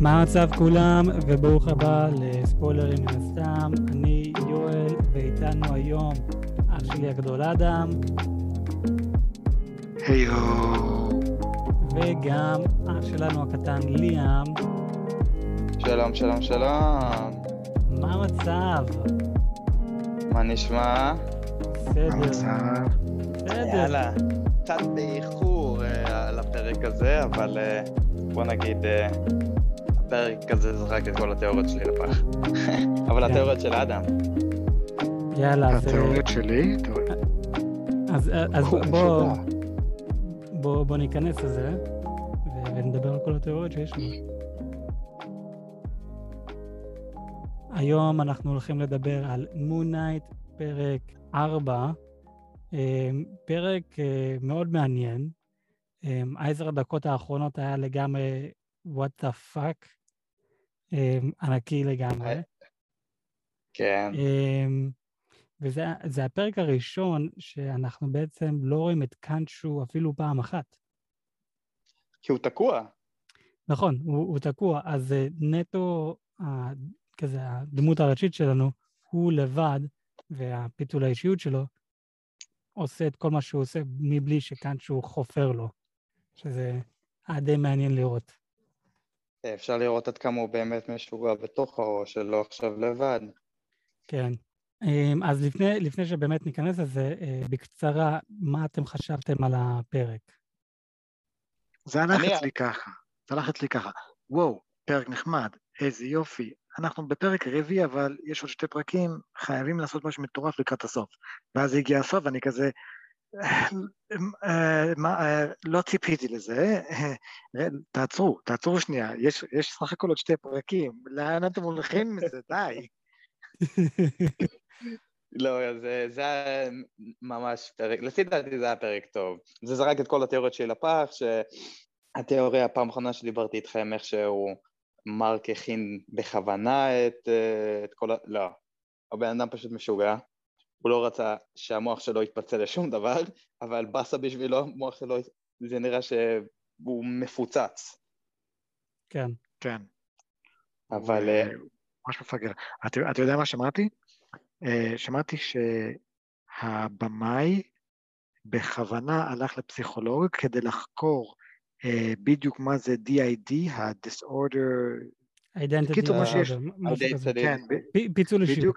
מה המצב כולם, וברוך הבא לספוילרים מן הסתם. אני יואל, ואיתנו היום אח שלי הגדול אדם, היו. וגם אח שלנו הקטן ליאם. שלום, שלום, שלום. מה המצב? מה נשמע? בסדר, בסדר. יאללה. קצת באיחור אה, על הפרק הזה, אבל אה, בוא נגיד, אה, הפרק הזה זרק את כל התיאוריות שלי לפח. אבל כן. התיאוריות של אדם. יאללה, אז, אה, התיאוריות שלי, טוב, אז, אז קחו בוא, משוגע. בוא, בוא ניכנס לזה, ונדבר על כל התיאוריות שיש לנו. היום אנחנו הולכים לדבר על מונייט, פרק 4, אמ, פרק אה, מאוד מעניין. העשר הדקות האחרונות היה לגמרי what the fuck, ענקי לגמרי. כן. אמ, וזה זה הפרק הראשון שאנחנו בעצם לא רואים את קאנצ'ו אפילו פעם אחת. כי הוא תקוע. נכון, הוא, הוא תקוע, אז אה, נטו, כזה, הדמות הראשית שלנו, הוא לבד, והפיתול האישיות שלו, עושה את כל מה שהוא עושה מבלי שקאנצ'ו חופר לו, שזה היה די מעניין לראות. אפשר לראות עד כמה הוא באמת משוגע בתוך הראש שלו עכשיו לבד. כן. אמ, אז לפני, לפני שבאמת ניכנס לזה, אה, בקצרה, מה אתם חשבתם על הפרק? זה הלך אני- אצלי ככה, זה הלך אצלי ככה, וואו, פרק נחמד, איזה יופי, אנחנו בפרק רביעי, אבל יש עוד שתי פרקים, חייבים לעשות משהו מטורף לקראת הסוף. ואז הגיע הסוף, ואני כזה, "אה, אה, מה, אה, לא ציפיתי לזה, אה, תעצרו, תעצרו שנייה, יש סך הכל עוד שתי פרקים, לאן אתם הולכים עם זה, די. לא, זה, זה היה ממש פרק, לפי דעתי זה היה פרק טוב. זה זרק את כל התיאוריות שלי לפח, שהתיאוריה, הפעם האחרונה שדיברתי איתכם, איך שהוא, מרק הכין בכוונה אה, את כל ה... לא, הבן אדם פשוט משוגע. הוא לא רצה שהמוח שלו יתפצל לשום דבר, אבל באסה בשבילו, המוח שלו, זה נראה שהוא מפוצץ. כן. כן. אבל... אה, אה, ממש מפגר. אתה אתה יודע מה שמעתי? אה, שמעתי שהבמאי בכוונה הלך לפסיכולוג כדי לחקור בדיוק מה זה DID, ה-disorder, אידנטיטי, קיצור, מה שיש- כן, פיצול אישיות.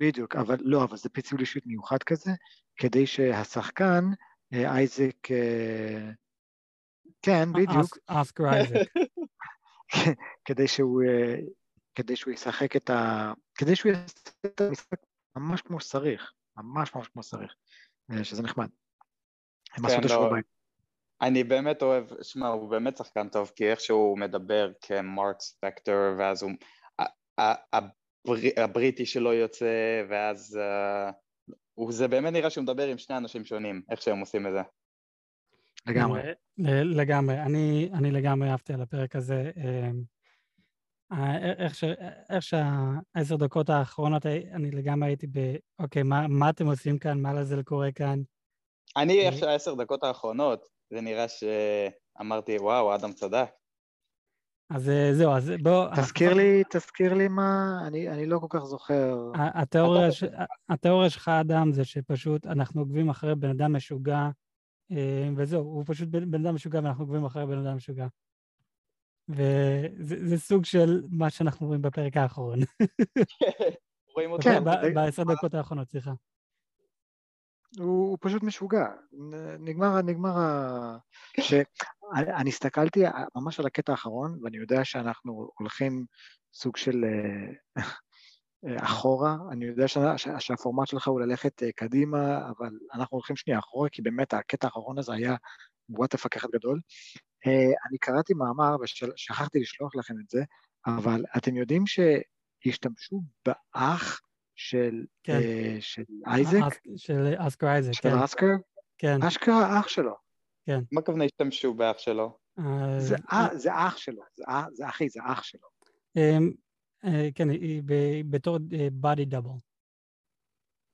בדיוק, אבל לא, אבל זה פיצול אישיות מיוחד כזה, כדי שהשחקן, אה, אייזק, אה, כן, בדיוק, אסקר אייזק. כדי שהוא, אה, כדי שהוא ישחק את ה... כדי שהוא יעשה את המשחק ממש כמו שצריך, ממש ממש כמו שצריך, אה, שזה נחמד. הם עשו את כן, השבוע לא, בית. אני באמת אוהב, שמע, הוא באמת שחקן טוב, כי איך שהוא מדבר כמרק ספקטור, ואז הוא... הבריטי שלו יוצא, ואז... אה, הוא, זה באמת נראה שהוא מדבר עם שני אנשים שונים, איך שהם עושים את זה. לגמרי. לגמרי. אני, אני לגמרי אהבתי על הפרק הזה. אמ, ה- איך, ש, איך שהעשר דקות האחרונות, הי- אני לגמרי הייתי ב... אוקיי, מה, מה אתם עושים כאן? מה לזה קורה כאן? אני, איך שהעשר דקות האחרונות, זה נראה שאמרתי, וואו, אדם צדק. אז אה, זהו, אז בואו... תזכיר לי, תזכיר לי מה, אני אני לא כל כך זוכר. התיאוריה, אתה ש... התיאוריה שלך, אדם, זה שפשוט אנחנו עוקבים אחרי בן אדם משוגע, אה, וזהו, הוא פשוט בן בן אדם משוגע ואנחנו עוקבים אחרי בן אדם משוגע. וזה זה סוג של מה שאנחנו רואים בפרק האחרון. רואים אותו? כן, בעשר דקות האחרונות, סליחה. הוא, הוא פשוט משוגע, נגמר, נגמר ה... ש... אני, הסתכלתי ממש על הקטע האחרון, ואני יודע שאנחנו הולכים סוג של אה, אה, אחורה, אני יודע שה, שה, שהפורמט שלך הוא ללכת אה, קדימה, אבל אנחנו הולכים שנייה אחורה, כי באמת הקטע האחרון הזה היה וואטאפ אחד גדול. אה, אני קראתי מאמר ושכחתי לשלוח לכם את זה, אבל אתם יודעים שהשתמשו באח של, כן. אה, של אייזק? של אסקר אייזק, של כן, אסקר? כן. אשכרה אח שלו. מה הכוונה השתמשו באח שלו? אה, זה א- זה אח שלו, זה אח- זה אחי, זה אח שלו. אמ, אה, כן, בתור בody double,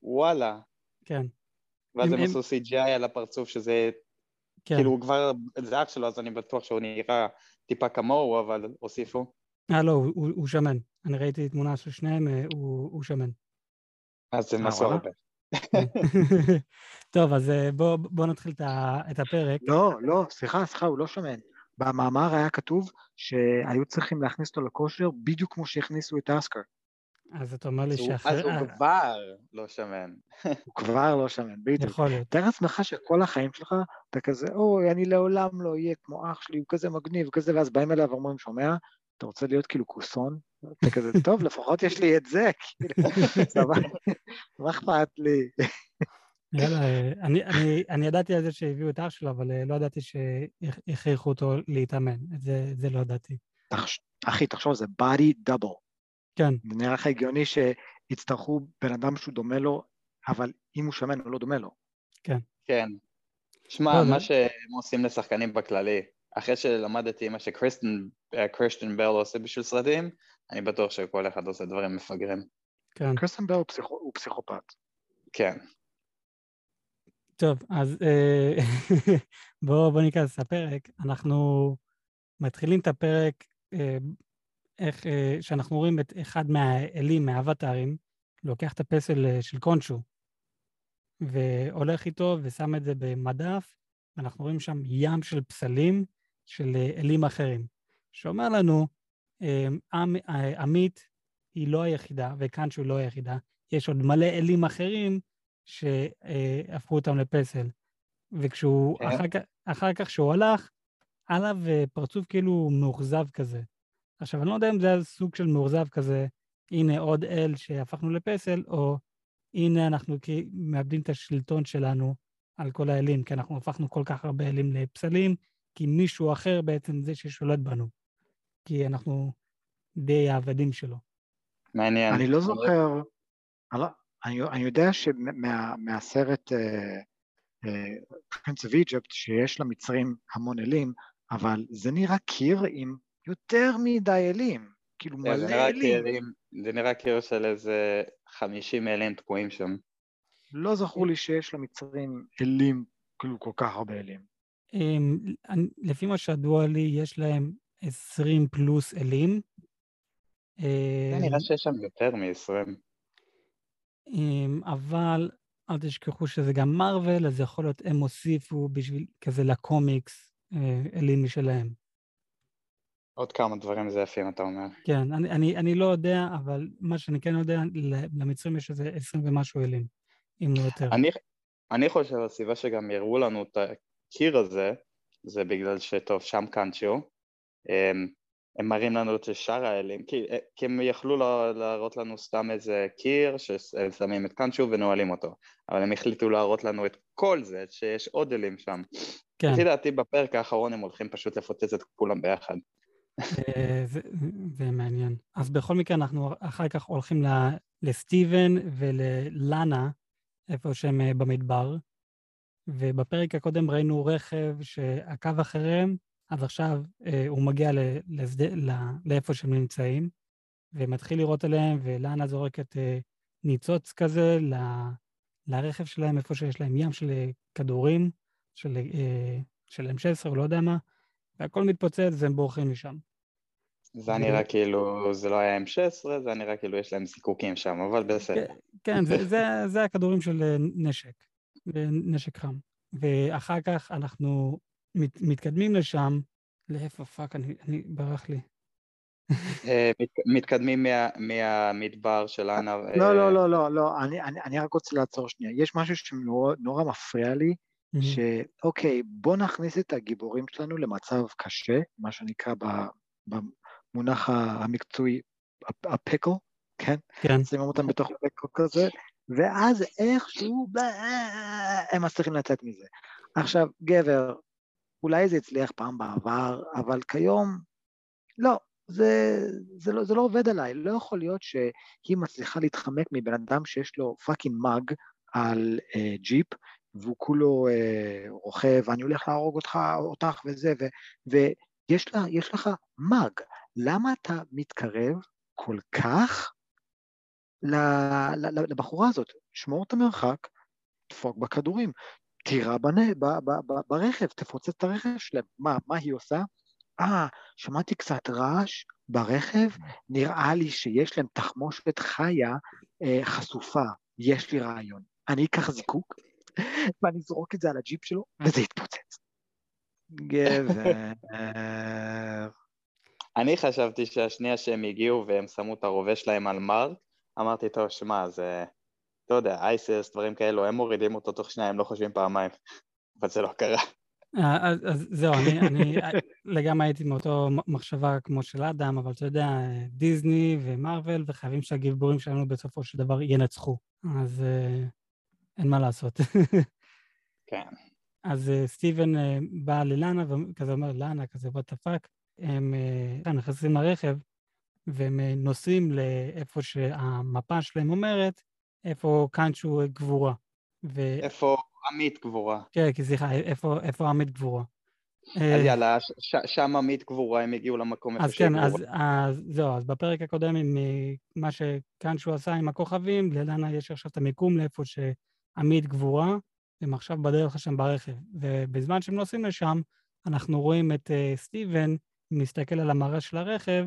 וואלה. כן. ואז הם- עשו CGI על הפרצוף שזה כן. כאילו הוא כבר, זה אח שלו, אז אני בטוח שהוא נראה טיפה כמוהו, אבל הוסיפו. אה, לא, הוא, שמן. אני ראיתי תמונה של שניהם, אה, הוא, שמן. אז הם אה, עשו? הרבה. טוב, אז אה, בואו בוא נתחיל את, הפרק. לא, לא, סליחה, סליחה, הוא לא שמן. במאמר היה כתוב שהיו צריכים להכניס אותו לכושר בדיוק כמו שהכניסו את אסקר. אז אתה אומר לי הוא- אז שאחרי... הוא אה, כבר לא שמן. הוא כבר לא שמן, בדיוק. יכול להיות. תאר לעצמך שכל החיים שלך אתה כזה, אוי, אני לעולם לא אהיה כמו אח שלי, הוא כזה מגניב, כזה, ואז באים אליו ואומרים, שומע, אתה רוצה להיות כאילו כוסון? אתה כזה, טוב, לפחות יש לי את זה, כאילו, סבבה, מה אכפת לי? יאללה, אה, אני, אני, אני ידעתי על זה שהביאו את אח שלו, אבל אה, לא ידעתי שהכריחו אותו להתאמן. את זה, את זה לא ידעתי. תחש- אחי, תחשוב, זה body double. כן, זה נראה לך הגיוני שיצטרכו בן אדם שהוא דומה לו, אבל אם הוא שמן הוא לא דומה לו. כן. שמע, לא, מה שהם עושים לשחקנים בכללי, אחרי שלמדתי מה שקריסטן אה, קריסטן בל עושה בשביל סרטים, אני בטוח שכל אחד עושה דברים מפגרים. כן. קריסטן בל הוא פסיכו- הוא פסיכופת. כן. טוב, אז אה, בואו בוא ניכנס לפרק. אנחנו מתחילים את הפרק, אה, איך, אה, שאנחנו רואים את אחד מהאלים, מהאבטרים, לוקח את הפסל אה, של קונשו, והולך איתו ושם את זה במדף, ואנחנו רואים שם ים של פסלים של אה, אלים אחרים, שאומר לנו, אה, עמ- אה, עמית היא לא היחידה, היא לא היחידה, יש עוד מלא אלים אחרים שהפכו אותם לפסל. וכשהוא, כן. אחר, כך- אחר כך שהוא הלך, עליו אה, פרצוף כאילו מאוכזב כזה. עכשיו, אני לא יודע אם זה היה סוג של מאוכזב כזה, הנה עוד אל שהפכנו לפסל, או הנה אנחנו מאבדים את השלטון שלנו על כל האלים, כי אנחנו הפכנו כל כך הרבה אלים לפסלים, כי מישהו אחר בעצם זה ששולט בנו. כי אנחנו די העבדים שלו. מעניין. אני לא זוכר, אני לא- אני יודע שמהסרט פרינס אוף איג'פט, שיש למצרים המון אלים, אבל זה נראה קיר עם יותר מדי אלים, כאילו כן, זה מלא אלים. קיר- זה נראה קיר של איזה 50 אלים תקועים שם. לא זכור לי שיש למצרים אלים, כאילו כל כך הרבה אלים. הם, אני- לפי מה שידוע לי, יש להם 20 פלוס אלים. זה אה, נראה שיש שם יותר מ-20. אמ, אבל אל תשכחו שזה גם מארוול, אז יכול להיות הם הוסיפו בשביל כזה לקומיקס אה, אלים משלהם. עוד כמה דברים זייפים, אתה אומר. כן, אני, אני, אני לא יודע, אבל מה שאני כן יודע, למצרים יש איזה 20 ומשהו אלים, אם לא יותר. אני, אני חושב הסיבה שגם יראו לנו את הקיר הזה, זה בגלל שטוב, שם קאנצ'ו, הם, הם מראים לנו את שאר האלים, כי, כי הם יכלו לה- להראות לנו סתם איזה קיר שהם שמים את קאנצ'ו ונועלים אותו, אבל הם החליטו להראות לנו את כל זה, שיש עוד אלים שם. כן, לפי דעתי בפרק האחרון הם הולכים פשוט לפוצץ את כולם ביחד. אה, זה, זה מעניין. אז בכל מקרה, אנחנו אחר כך הולכים ל- לסטיבן וללאנה, איפה שהם אה, במדבר, ובפרק הקודם ראינו רכב שעקב אחריהם, אז עכשיו אה, הוא מגיע ל- לשדה, ל- לאיפה שהם נמצאים, ומתחיל לראות עליהם, ולאנה זורקת אה, ניצוץ כזה ל, לרכב שלהם, איפה שיש להם ים של אה, כדורים, של, אה, של M16 או לא יודע מה, והכל מתפוצץ והם בורחים משם. זה היה נראה כאילו זה לא היה M16, זה היה נראה כאילו יש להם זיקוקים שם, אבל בסדר. כן, זה, זה, זה הכדורים של אה, נשק, נשק חם. ואחר כך אנחנו מת, מתקדמים לשם, לאיפה fuck, אני, אני, ברח לי. אה, מת- מתקדמים מה- מהמדבר של אנה. לא, אה, לא, לא, לא, לא, אני, אני, אני רק רוצה לעצור שנייה. יש משהו שנורא מפריע לי, שאוקיי, בוא נכניס את הגיבורים שלנו למצב קשה, מה שנקרא ב- במונח המקצועי ה pickle, כן? כן, שימים אותם בתוך pickle כזה, ואז איכשהו הם מצליחים לצאת מזה. עכשיו, גבר, אולי זה הצליח פעם בעבר, אבל כיום, לא, זה, זה, לא, זה לא עובד עליי. לא יכול להיות שהיא מצליחה להתחמק מבן אדם שיש לו fucking mag על אה, ג'יפ, והוא כולו אה, רוכב, אני הולך להרוג אותך, אותך וזה, ו, ויש לה, לך מאג. למה אתה מתקרב כל כך לבחורה הזאת? שמור את המרחק, דפוק בכדורים. תירה בנה, ב, ב, ב, ברכב, תפוצץ את הרכב שלהם. מה, מה היא עושה? אה, שמעתי קצת רעש ברכב, נראה לי שיש להם תחמושת חיה אה, חשופה, יש לי רעיון. אני אקח זיקוק, ואני אזרוק את זה על הג'יפ שלו, וזה יתפוצץ. גבר. אני חשבתי שהשנייה שהם הגיעו והם שמו את הרובה שלהם על מרק, אמרתי, טוב, שמע, זה, אתה יודע, אייסס, דברים כאלו, הם מורידים אותו תוך שניה, הם לא חושבים פעמיים, אבל זה לא קרה. אה, אז, אז זהו, אני, אני לגמרי הייתי מאותו מחשבה כמו של אדם, אבל אתה יודע, דיסני ומרוויל, וחייבים שהגיבורים שלנו בסופו של דבר ינצחו. אז uh, אין מה לעשות. כן. אז uh, סטיבן בא ללאנה וכזה אומר, לאנה, כזה, what the fuck, הם uh, נכנסים לרכב, והם נוסעים לאיפה שהמפה שלהם אומרת, איפה קאנצ'ו גבורה. ו... איפה עמית גבורה. כן, כי סליחה, איפה, איפה עמית גבורה? אז אה, יאללה, ש, שם עמית גבורה, הם הגיעו למקום איפה שהם גבורה. אז כן, אז, זהו, אז בפרק הקודם, עם מה שכאן שהוא עשה עם הכוכבים, ללנה יש עכשיו את המיקום לאיפה שעמית גבורה, הם עכשיו בדרך שם ברכב. ובזמן שהם נוסעים לשם, אנחנו רואים את uh, סטיבן מסתכל על המראה של הרכב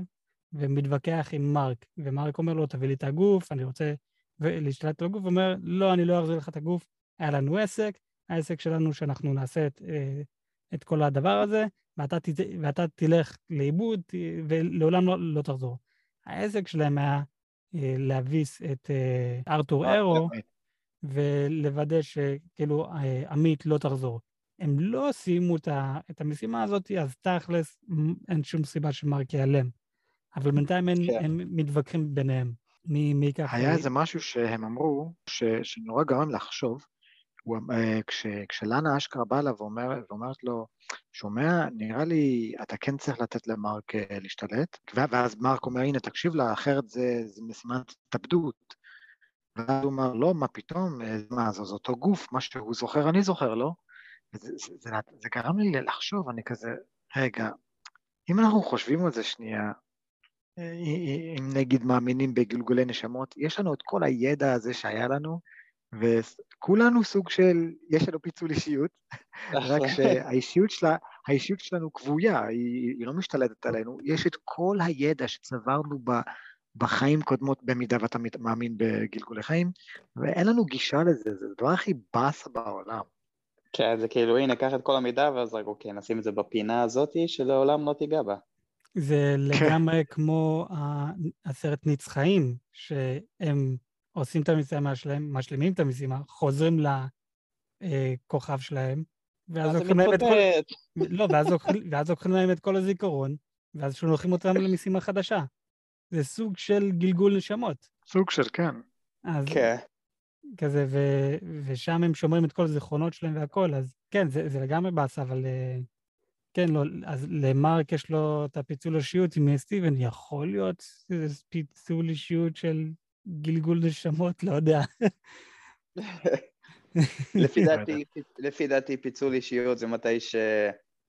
ומתווכח עם מרק, ומרק אומר לו, תביא לי את הגוף, אני רוצה להשתלט על הגוף, ואומר, לא, אני לא אחזיר לך את הגוף, היה לנו עסק, העסק שלנו שאנחנו נעשה את, אה, את כל הדבר הזה, ואתה, ואתה תלך לאיבוד ולעולם לא, לא תחזור. העסק שלהם היה אה, להביס את אה, ארתור אירו ולוודא שכאילו עמית לא תחזור. הם לא סיימו את המשימה הזאת, אז תכלס אין שום סיבה שמרק ייעלם. אבל בינתיים הם, כן. הם מתווכחים ביניהם. מי, מי ייקח... היה איזה משהו שהם אמרו, ש, שנורא גרם לחשוב, הוא, אה, כש, כשלנה אשכרה באה אליו ואומרת לו, שומע, נראה לי אתה כן צריך לתת למרק אה, להשתלט, ואז מרק אומר, הנה, תקשיב לה, אחרת זה, זה משימת התאבדות. ואז הוא אמר, לא, מה פתאום, אה, מה, זה, זה אותו גוף, מה שהוא זוכר, אני זוכר, לא? זה, זה, זה, זה גרם לי לחשוב, אני כזה, רגע, אם אנחנו חושבים על זה שנייה, אם נגיד מאמינים בגלגולי נשמות, יש לנו את כל הידע הזה שהיה לנו, וכולנו סוג של, יש לנו פיצול אישיות, רק שהאישיות שלה, האישיות שלנו כבויה, היא, היא לא משתלטת עלינו, יש את כל הידע שצברנו ב, בחיים קודמות, במידה ואתה מאמין בגלגולי חיים, ואין לנו גישה לזה, זה הדבר הכי באסה בעולם. כן, זה כאילו, הנה, קח את כל המידע, ואז רק, אוקיי, נשים את זה בפינה הזאת, שלעולם לא תיגע בה. זה כן. לגמרי כמו הסרט ניץ חיים, שהם עושים את המשימה שלהם, משלימים את המשימה, חוזרים לכוכב שלהם, ואז לוקחים להם את כל... לא, ואז לוקחים להם את כל הזיכרון, ואז שולחים אותם למשימה חדשה. זה סוג של גלגול נשמות. סוג של, כן. אז... כן. כזה, ו... ושם הם שומרים את כל הזיכרונות שלהם והכל, אז כן, זה, זה לגמרי באסה, אבל uh, כן, לא, אז למרק יש לו את הפיצול אישיות עם סטיבן, יכול להיות פיצול אישיות של גלגול נשמות, לא יודע. לפי דעתי, לפי דעתי פיצול אישיות זה מתי, ש...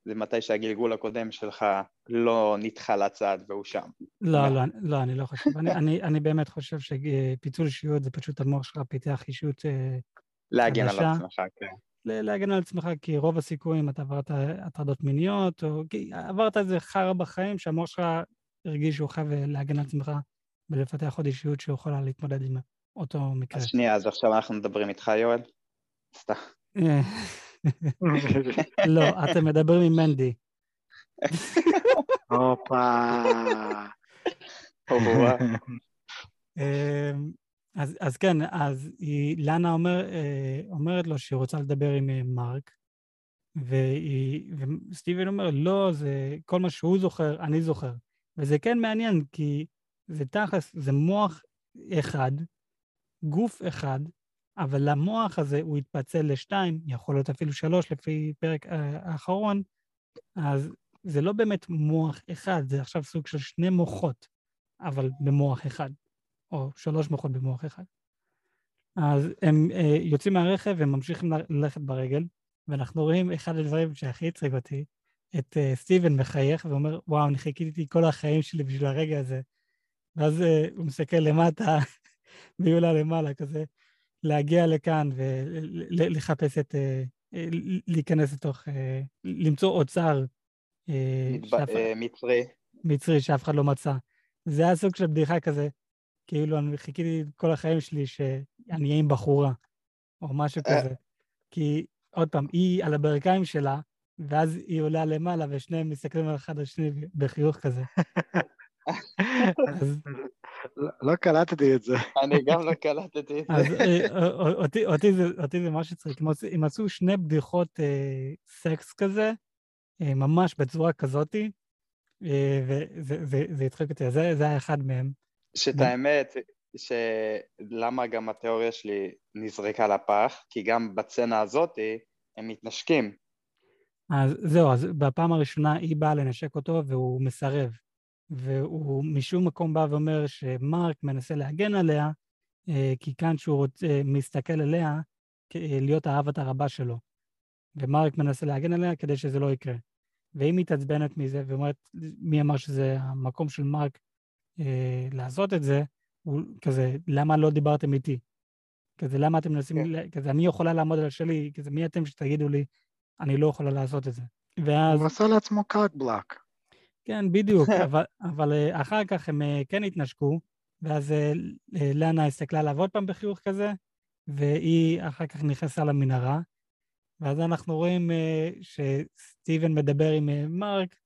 זה מתי שהגלגול הקודם שלך לא נדחה לצד והוא שם. לא, לא, לא, אני לא חושב. אני, אני, אני באמת חושב שפיצול אישיות זה פשוט המוח שלך פיתח אישיות חדשה. להגן על עצמך, כן. להגן על עצמך, כי רוב הסיכויים אתה עברת הטרדות מיניות, או כי עברת איזה חרא בחיים שהמוח שלך הרגיש שהוא חייב להגן על עצמך ולפתח עוד אישיות שיכולה להתמודד עם אותו מקרה. אז שנייה, אז עכשיו אנחנו מדברים איתך, יואל? סתם. לא, אתם מדברים עם מנדי. הופה. אז, אז כן, אז היא, לאנה אומר, אה, אומרת לו שהיא רוצה לדבר עם אה, מרק, והיא, וסטיבן אומר, לא, זה כל מה שהוא זוכר, אני זוכר. וזה כן מעניין, כי זה תכלס, זה מוח אחד, גוף אחד, אבל המוח הזה הוא יתפצל לשתיים, יכול להיות אפילו שלוש לפי פרק אה, האחרון, אז זה לא באמת מוח אחד, זה עכשיו סוג של שני מוחות, אבל במוח אחד. או שלוש מוחות במוח אחד. אז הם אה, יוצאים מהרכב וממשיכים ללכת ברגל, ואנחנו רואים אחד הדברים שהכי הצחיק אותי, את אה, סטיבן מחייך ואומר, וואו, אני חיכיתי כל החיים שלי בשביל הרגע הזה. ואז אה, הוא מסתכל למטה, והיא עולה למעלה כזה, להגיע לכאן ולחפש את, אה, אה, להיכנס לתוך, אה, למצוא אוצר אה, מתב- שאף- אה, מצרי. מצרי שאף אחד לא מצא. זה היה סוג של בדיחה כזה, כאילו אני חיכיתי כל החיים שלי שאני אהיה עם בחורה, או משהו אה. כזה. כי עוד פעם, היא על הברכיים שלה, ואז היא עולה למעלה, ושניהם מסתכלים על אחד על שני בחיוך כזה. לא- לא קלטתי את זה. אני גם לא קלטתי את אז זה. אה, אה, אותי, זה, ממש הצחיק. הם עשו- שני בדיחות סקס כזה, ממש בצורה כזאתי, וזה זה, זה הצחיק אותי, זה היה אחד מהם. שאת האמת, שלמה גם התיאוריה שלי נזרקה לפח, כי גם בצנה הזאתי הם מתנשקים. אז זהו, אז בפעם הראשונה היא באה לנשק אותו והוא מסרב. והוא משום מקום בא ואומר שמרק מנסה להגן עליה, אה, כי כאן שהוא רוצה, מסתכל עליה אה, להיות האהבת הרבה שלו. ומרק מנסה להגן עליה כדי שזה לא יקרה. והיא מתעצבנת מזה ואומרת, מי אמר שזה המקום של מרק אה, לעשות את זה, הוא כזה, למה לא דיברתם איתי? כזה, למה אתם מנסים, כן. כזה, אני יכולה לעמוד על שלי, כזה, מי אתם שתגידו לי, אני לא יכולה לעשות את זה. ואז, הוא עשה לעצמו קארט בלוק. כן, בדיוק, אבל, אבל אה, אחר כך הם אה, כן התנשקו, ואז אה, לילה הסתכלה עליו עוד פעם בחיוך כזה, והיא אחר כך נכנסה למנהרה, ואז אנחנו רואים שסטיבן מדבר עם מרק,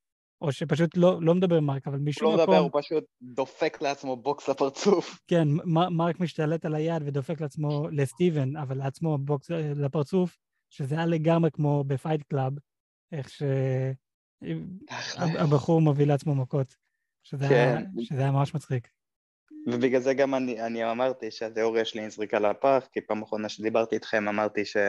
או שפשוט לא, לא מדבר עם מרק, אבל הוא משום מקום... מדבר, הוא פשוט דופק לעצמו בוקס לפרצוף. כן, מ- מרק משתלט על היד ודופק לעצמו, לסטיבן, אבל לעצמו בוקס אה, לפרצוף, שזה היה לגמרי כמו בפייט קלאב, איך שהבחור מביא לעצמו מכות, שזה, היה, כן. שזה היה ממש מצחיק. ובגלל זה גם אני, אני אמרתי שהתיאוריה שלי נזרקה לפח, כי פעם אחרונה שדיברתי איתכם אמרתי שמרק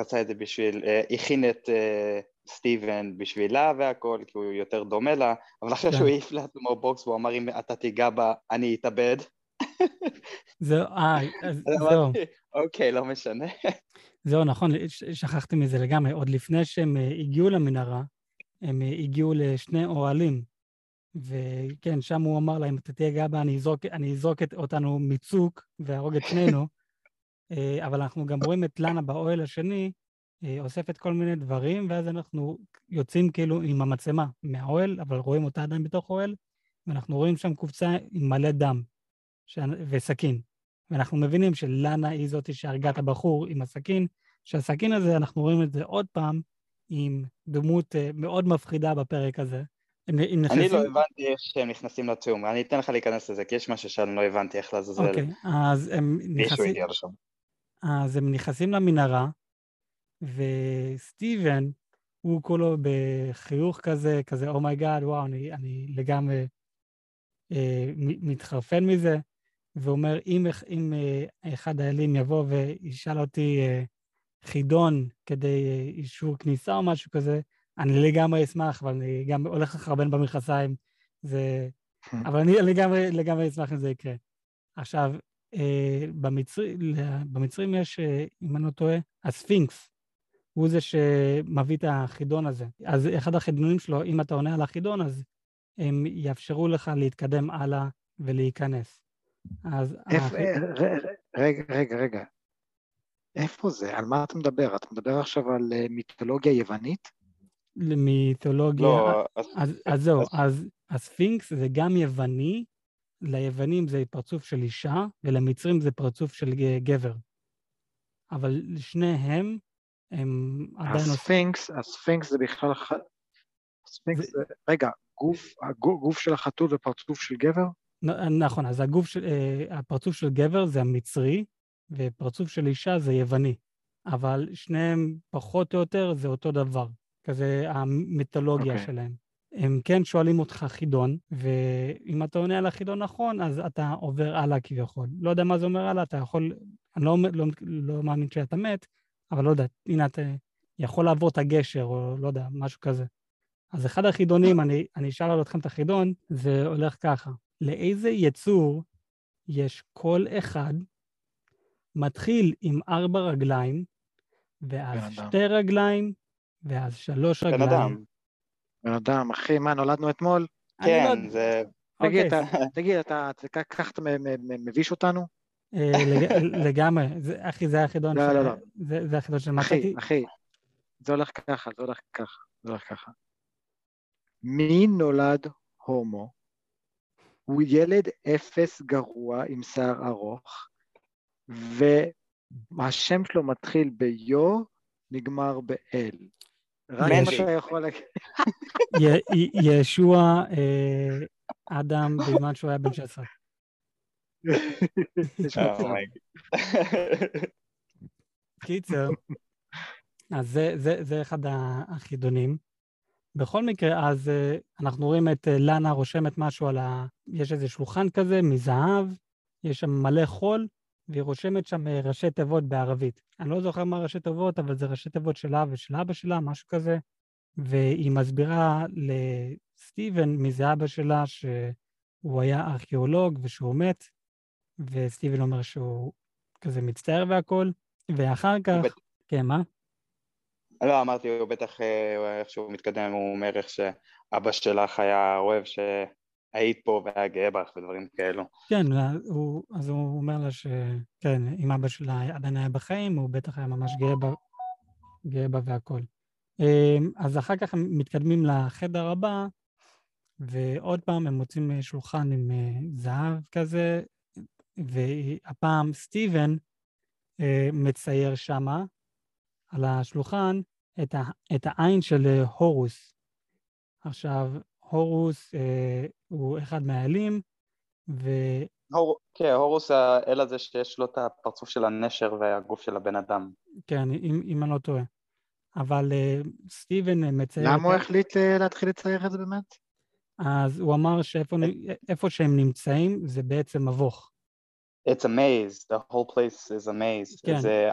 עשה את זה בשביל, אה, הכין את אה, סטיבן בשבילה והכל, כי הוא יותר דומה לה, אבל אחרי כן. שהוא העיף לעצמו בוקס והוא אמר אם אתה תיגע בה אני אתאבד, זהו, אה, אז אז זהו, אוקיי לא משנה, זהו, נכון, שכחתי מזה לגמרי. עוד לפני שהם אה, הגיעו למנהרה, הם אה, הגיעו לשני אוהלים, וכן, שם הוא אמר להם, אתה תהיה גאה בה, אני אזרוק, אני אזרוק את, אותנו מצוק ואהרוג את שנינו. אה, אבל אנחנו גם רואים את לנה באוהל השני, אה, אוספת כל מיני דברים, ואז אנחנו יוצאים כאילו עם המצלמה מהאוהל, אבל רואים אותה עדיין בתוך אוהל, ואנחנו רואים שם קופסה עם מלא דם ש... וסכין. ואנחנו מבינים שלנה היא זאתי שהרגה את הבחור עם הסכין, שהסכין הזה, אנחנו רואים את זה עוד פעם עם דמות אה, מאוד מפחידה בפרק הזה. הם, הם אני נכנסים... לא הבנתי איך שהם נכנסים לטום, אני אתן לך להיכנס לזה, כי יש משהו שאני לא הבנתי איך לעזאזל אוקיי, אז הם נכנסים... אז הם נכנסים למנהרה, וסטיבן, הוא כולו בחיוך כזה, כזה, oh my God, wow, אני, אני לגמרי אה, מתחרפן מזה, ואומר, אם, אם אה, אחד האלים יבוא וישאל אותי אה, חידון כדי אה, אישור כניסה או משהו כזה, אני לגמרי אשמח, אבל אני גם הולך לחרבן במכנסיים, זה... אבל אני לגמרי, לגמרי אשמח אם זה יקרה. עכשיו, אה, במצרי, ל- במצרים יש, אה, אם אני לא טועה, הספינקס. הוא זה שמביא את החידון הזה. אז אחד החידונים שלו, אם אתה עונה על החידון, אז הם יאפשרו לך להתקדם הלאה ולהיכנס. אז איפה- הח- אה, רגע, רגע, רגע. איפה זה? על מה אתה מדבר? אתה מדבר עכשיו על אה, מיתולוגיה יוונית? למיתולוגיה... לא, אז- אז, אז זהו, אז- אז הספינקס זה גם יווני, ליוונים זה פרצוף של אישה, ולמצרים זה פרצוף של גבר. אבל שניהם, הם עדיין. הספינקס, הספינקס זה בכלל... הספינקס זה- זה... רגע, גוף, הגו- גוף של החתול ופרצוף של גבר? נ- נכון, אז הגוף של... אה, הפרצוף של גבר זה המצרי, ופרצוף של אישה זה יווני. אבל שניהם, פחות או יותר, זה אותו דבר. כזה המיתולוגיה אוקיי. שלהם. הם כן שואלים אותך חידון, ואם אתה עונה על החידון נכון, אז אתה עובר הלאה כביכול. לא יודע מה זה אומר הלאה, אתה יכול... אני לא, לא, לא מאמין שאתה מת, אבל לא יודע, הנה אתה יכול לעבור את הגשר, או לא יודע, משהו כזה. אז אחד החידונים, אני, אני אשאל אתכם את החידון, זה הולך ככה. לאיזה יצור יש קול אחד מתחיל עם ארבע רגליים, ואז בן אדם. שתי רגליים, ואז שלוש בן רגליים. אדם, בן אדם, אחי, מה, נולדנו אתמול? לא כן, יודע- זה... תגיד, אוקיי, אתה, תגיד, אתה, ככה אתה מ- מ- מ- מביש אותנו? אה, לגמרי, אחי, זה החידון לא, לא, לא. זה החידון של אחי, אחי, זה הולך ככה, זה הולך ככה, זה הולך ככה. מי נולד הומו? הוא ילד אפס גרוע עם שיער ארוך, והשם שלו מתחיל ביו, נגמר באל. רק אם אתה יכול להגיד. ישוע אה, אדם בזמן שהוא היה בן 16. קיצר, אז זה, זה, זה אחד החידונים. בכל מקרה, אז uh, אנחנו רואים את uh, לנה רושמת משהו על ה... יש איזה שולחן כזה מזהב, יש שם מלא חול, והיא רושמת שם ראשי תיבות בערבית. אני לא זוכר מה ראשי תיבות, אבל זה ראשי תיבות שלה ושל אבא שלה, משהו כזה. והיא מסבירה לסטיבן, מי זה אבא שלה, שהוא היה ארכיאולוג ושהוא מת, וסטיבן אומר שהוא כזה מצטער והכול, ואחר כך... כן, מה? לא, אמרתי, הוא בטח, אה, איך שהוא מתקדם, הוא אומר איך שאבא שלך היה אוהב שהיית פה והיה גאה בך ודברים כאלו. כן, הוא, אז הוא אומר לה שכן, אם אבא שלה עדיין היה בחיים, הוא בטח היה ממש גאה בה, גאה בה והכל. אמ, אז אחר כך הם מתקדמים לחדר הבא, ועוד פעם הם מוצאים שולחן עם אה, זהב כזה, והפעם סטיבן אה, מצייר שמה, על השולחן את, ה, את העין של אה, הורוס. עכשיו, הורוס אה, הוא אחד מהאלים, ו... הור... כן, הורוס האל הזה שיש לו את הפרצוף של הנשר והגוף של הבן אדם. כן, אם, אם אני לא טועה. אבל אה, סטיבן מצייר... למה הוא החליט אה, להתחיל לצייר את זה באמת? אז הוא אמר שאיפה שהם נמצאים זה בעצם מבוך. It's a maze, the whole place is a maze. כן. זה,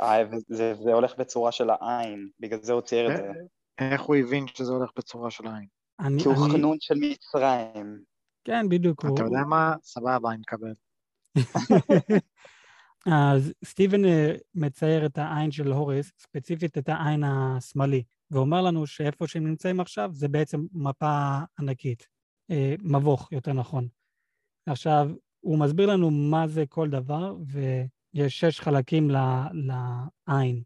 זה, זה הולך בצורה של העין, בגלל זה הוא צייר את זה. איך הוא הבין שזה הולך בצורה של העין? אני, כי הוא אני... חנון של מצרים. כן, בדיוק. אתה הוא... יודע מה? סבבה, אני מקבל. אז סטיבן אה, מצייר את העין של הוריס, ספציפית את העין השמאלי, ואומר לנו שאיפה שהם נמצאים עכשיו זה בעצם מפה ענקית, אה, מבוך, יותר נכון. עכשיו, הוא מסביר לנו מה זה כל דבר, ויש שש חלקים לעין.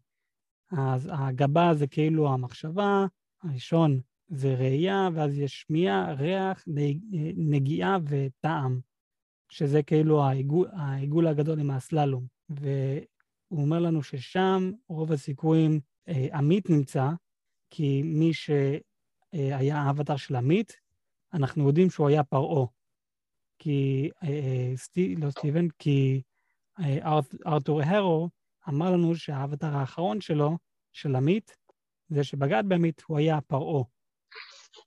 אז הגבה זה כאילו המחשבה, הראשון זה ראייה, ואז יש שמיעה, ריח, נגיעה וטעם, שזה כאילו העיגול, העיגול הגדול עם הסללום. והוא אומר לנו ששם רוב הסיכויים אה, עמית נמצא, כי מי שהיה האבטר של עמית, אנחנו יודעים שהוא היה פרעה. כי, אה, אה, סטי, לא סטיבן, כי אה, ארתור הרו אמר לנו שהאבטר האחרון שלו, של עמית, זה שבגד בעמית, הוא היה פרעה.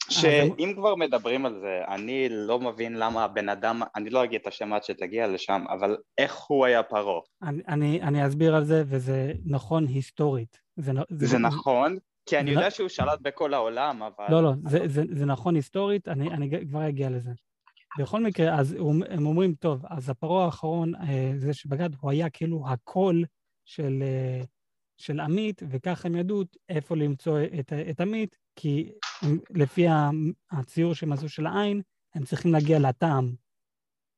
שאם כבר מדברים על זה, אני לא מבין למה הבן אדם, אני לא אגיד את השם עד שתגיע לשם, אבל איך הוא היה פרעה? אני, אני, אני אסביר על זה, וזה נכון היסטורית. זה, זה, זה נכון? כי אני יודע שהוא שלט בכל העולם, אבל... לא, לא, זה, זה, זה נכון היסטורית, אני, אני כבר אגיע לזה. בכל מקרה, אז הם אומרים, טוב, אז הפרעה האחרון, אה, זה שבגד, הוא היה כאילו הקול של, אה, של עמית, וככה הם ידעו איפה למצוא את, את עמית, כי לפי הציור שהם עשו של העין, הם צריכים להגיע לטעם.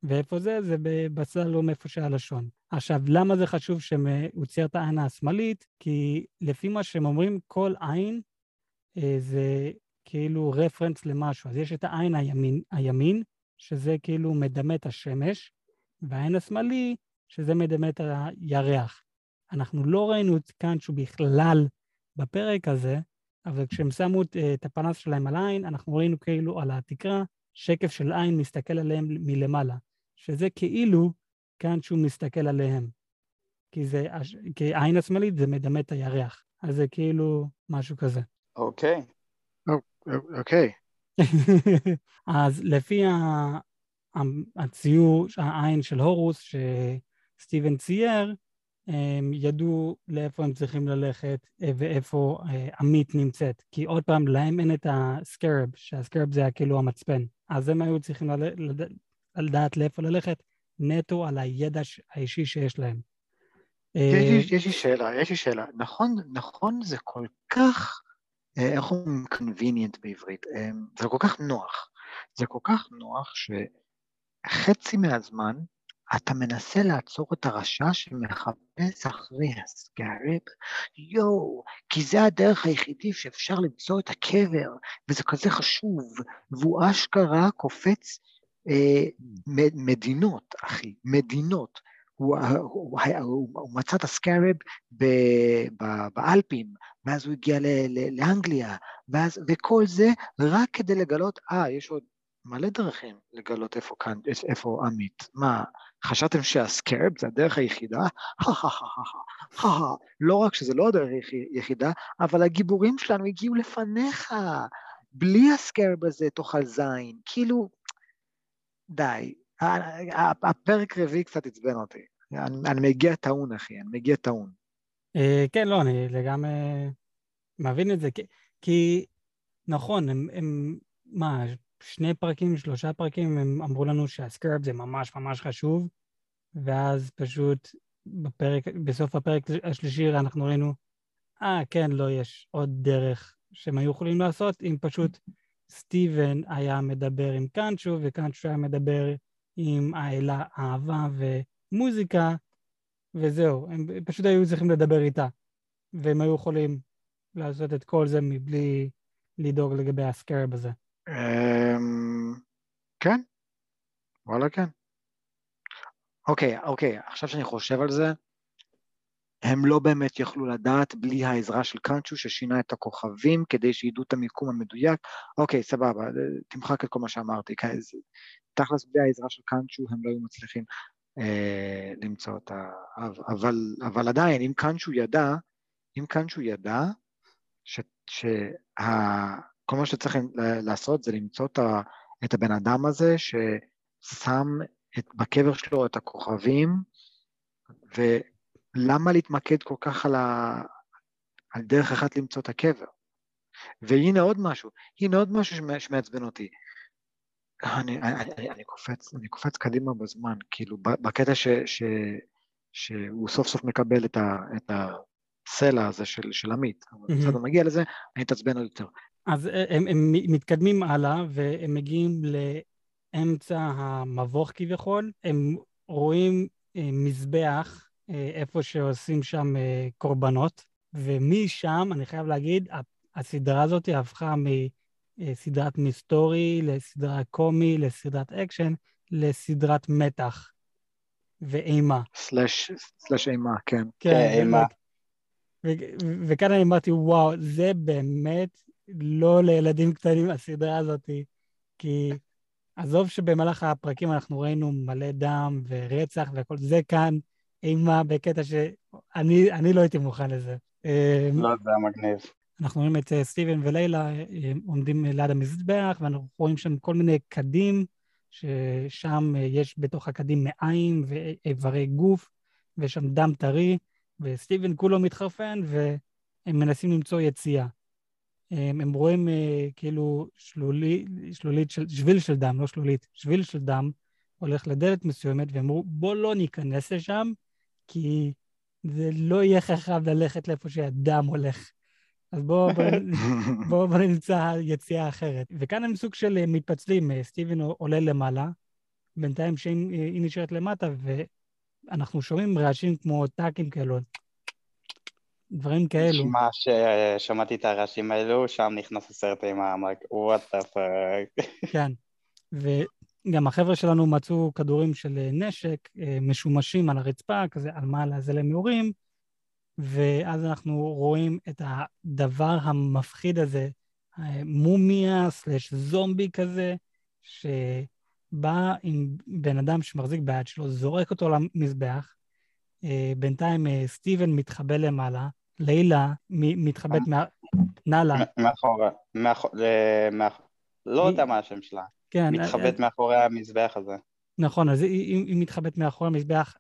ואיפה זה? זה בסלום איפה שהלשון. עכשיו, למה זה חשוב שהוא אה, צייר את העין השמאלית? כי לפי מה שהם אומרים, כל עין זה כאילו רפרנס למשהו. אז יש את העין הימין, הימין שזה כאילו מדמה את השמש, והעין השמאלי, שזה מדמה את הירח. אנחנו לא ראינו את כאן שהוא בכלל בפרק הזה, אבל כשהם שמו את הפנס שלהם על העין, אנחנו ראינו כאילו על התקרה שקף של עין מסתכל עליהם מלמעלה, שזה כאילו כאן שהוא מסתכל עליהם. כי זה, כי העין השמאלית זה מדמה את הירח, אז זה כאילו משהו כזה. אוקיי. אוקיי. אז לפי הציור, העין של הורוס שסטיבן צייר, הם ידעו לאיפה הם צריכים ללכת אה, ואיפה אה, עמית נמצאת. כי עוד פעם, להם אין את הסקרב, שהסקרב זה כאילו המצפן. אז הם היו צריכים לדעת לאיפה ללכת, נטו על הידע האישי שיש להם. יש לי שאלה, יש לי שאלה. נכון, נכון זה כל כך אה, איך אומרים convenient בעברית? אה, זה כל כך נוח. זה כל כך נוח שחצי מהזמן אתה מנסה לעצור את הרשע שמחפש אחרי הסקארב, יואו, כי זה הדרך היחידי שאפשר למצוא את הקבר, וזה כזה חשוב, והוא אשכרה קופץ אה, מדינות, אחי, מדינות. הוא, הוא, הוא, הוא מצא את הסקארב באלפים, ואז הוא הגיע ל, ל, לאנגליה, ואז, וכל זה רק כדי לגלות, אה, יש עוד מלא דרכים לגלות איפה, כאן, איפה עמית. מה, חשבתם שהסקארב זה הדרך היחידה? לא רק שזה לא הדרך היחידה, אבל הגיבורים שלנו הגיעו לפניך. בלי הסקארב הזה תאכל זין. כאילו, די. הפרק רביעי קצת עצבן אותי. אני, אני מגיע טעון, אחי, אני מגיע טעון. אה, כן, לא, אני לגמרי מבין את זה, כי, כי נכון, הם, הם, מה, שני פרקים, שלושה פרקים, הם אמרו לנו שהסקרב זה ממש ממש חשוב, ואז פשוט בפרק, בסוף הפרק השלישי אנחנו ראינו, אה, כן, לא, יש עוד דרך שהם היו יכולים לעשות, אם פשוט סטיבן היה מדבר עם קאנצ'ו, וקאנצ'ו היה מדבר עם האלה אהבה ומוזיקה, וזהו, הם פשוט היו צריכים לדבר איתה, והם היו יכולים לעשות את כל זה מבלי לדאוג לגבי הסקרב הזה. אמ, כן, וואלה כן. אוקיי, אוקיי, עכשיו שאני חושב על זה, הם לא באמת יכלו לדעת בלי העזרה של קאנצ'ו ששינה את הכוכבים כדי שידעו את המיקום המדויק. אוקיי, סבבה, תמחק את כל מה שאמרתי. תכלס בלי העזרה של קאנצ'ו הם לא היו מצליחים אה, למצוא את ה... אבל, אבל עדיין, אם קאנצ'ו ידע, אם קאנצ'ו ידע ש, שה... כל מה שצריך לעשות זה למצוא את, ה, את הבן אדם הזה ששם את, בקבר שלו את הכוכבים, ולמה להתמקד כל כך על, ה, על דרך אחת למצוא את הקבר? והנה עוד משהו, הנה עוד משהו שמעצבן אותי. אני, אני, אני, קופץ, אני קופץ קדימה בזמן, כאילו, בקטע ש, ש, שהוא סוף סוף מקבל את, ה, את הסלע הזה של, של עמית. אבל בסדר, נגיע לזה, אני אתעצבן עוד יותר. אז אה, הם, הם מתקדמים הלאה, והם מגיעים לאמצע המבוך כביכול. הם רואים אה, מזבח איפה שעושים שם קורבנות, ומשם, אני חייב להגיד, הסדרה הזאת הפכה מסדרת מסתורי לסדרה קומית, לסדרת אקשן, לסדרת מתח ואימה. slash, slash אימה, כן. כן, אימה. וכאן אני אמרתי, וואו, זה באמת לא לילדים קטנים הסדרה הזאת, כי עזוב שבמהלך הפרקים אנחנו ראינו מלא דם ורצח וכל זה כאן אימה בקטע שאני לא הייתי מוכן לזה. אמ, לא, זה היה מגניב. אנחנו רואים את אה, סטיבן ולילה אה, עומדים ליד המזבח, ואנחנו רואים שם כל מיני קדים, ששם אה, יש בתוך הקדים מעיים ואיברי גוף, ויש שם דם טרי, וסטיבן כולו מתחרפן, והם מנסים למצוא יציאה. הם, הם רואים אה, כאילו שלולי, שלולית של, שביל של דם, לא שלולית, שביל של דם, הולך לדלת מסוימת, והם אמרו, בוא לא ניכנס לשם, כי זה לא יהיה חכם ללכת לאיפה שהדם הולך. אז בואו בוא, בוא, בוא נמצא יציאה אחרת. וכאן הם סוג של אה, מתפצלים, אה, סטיבן עולה למעלה, בינתיים שהיא נשארת למטה, ואנחנו שומעים רעשים כמו טאקים כאלו. דברים כאלו. נשמע ששמעתי את הרעשים האלו, שם נכנס הסרט עם העמק, וואט דה פאק. כן, וגם החבר'ה שלנו מצאו כדורים של אה, נשק אה, משומשים על הרצפה, כזה על מעלה זה למהורים, ואז אנחנו רואים את הדבר המפחיד הזה, מומיה סלש זומבי כזה, שבא עם בן אדם שמחזיק ביד שלו, זורק אותו למזבח, אה, בינתיים סטיבן מתחבא למעלה, לילה מתחבאת אה? מה... נאלה. מאחורה, לא יודע מה השם שלה. כן. מתחבאת אה, מאחורי המזבח הזה. נכון, אז היא מתחבאת מאחורי המזבח,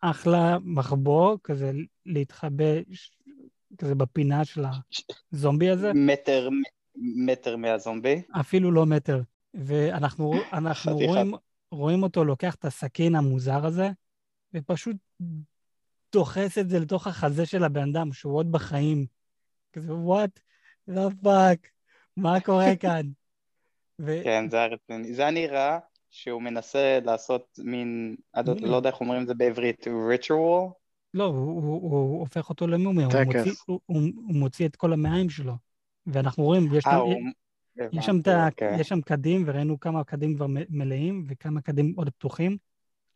אחלה מחבוא, כזה להתחבא כזה בפינה של הזומבי הזה. מטר, מטר מהזומבי? אפילו לא מטר. ואנחנו רואים, רואים אותו לוקח את הסכין המוזר הזה, ופשוט דוחס את זה לתוך החזה של הבן אדם, שהוא עוד בחיים. כזה, וואט, the fuck, מה קורה כאן? ו... כן, זה היה רציני. זה היה נראה שהוא מנסה לעשות מין, אני מומיה. לא יודע איך אומרים את זה בעברית, ritual? לא, הוא, הוא, הוא הופך אותו למומיה, הוא. מוציא, הוא, הוא, הוא מוציא את כל המעיים שלו. ואנחנו רואים, יש, אה, שם- הוא... יש, שם הבנתי, אוקיי. יש שם קדים, וראינו כמה קדים כבר מלאים וכמה קדים עוד פתוחים.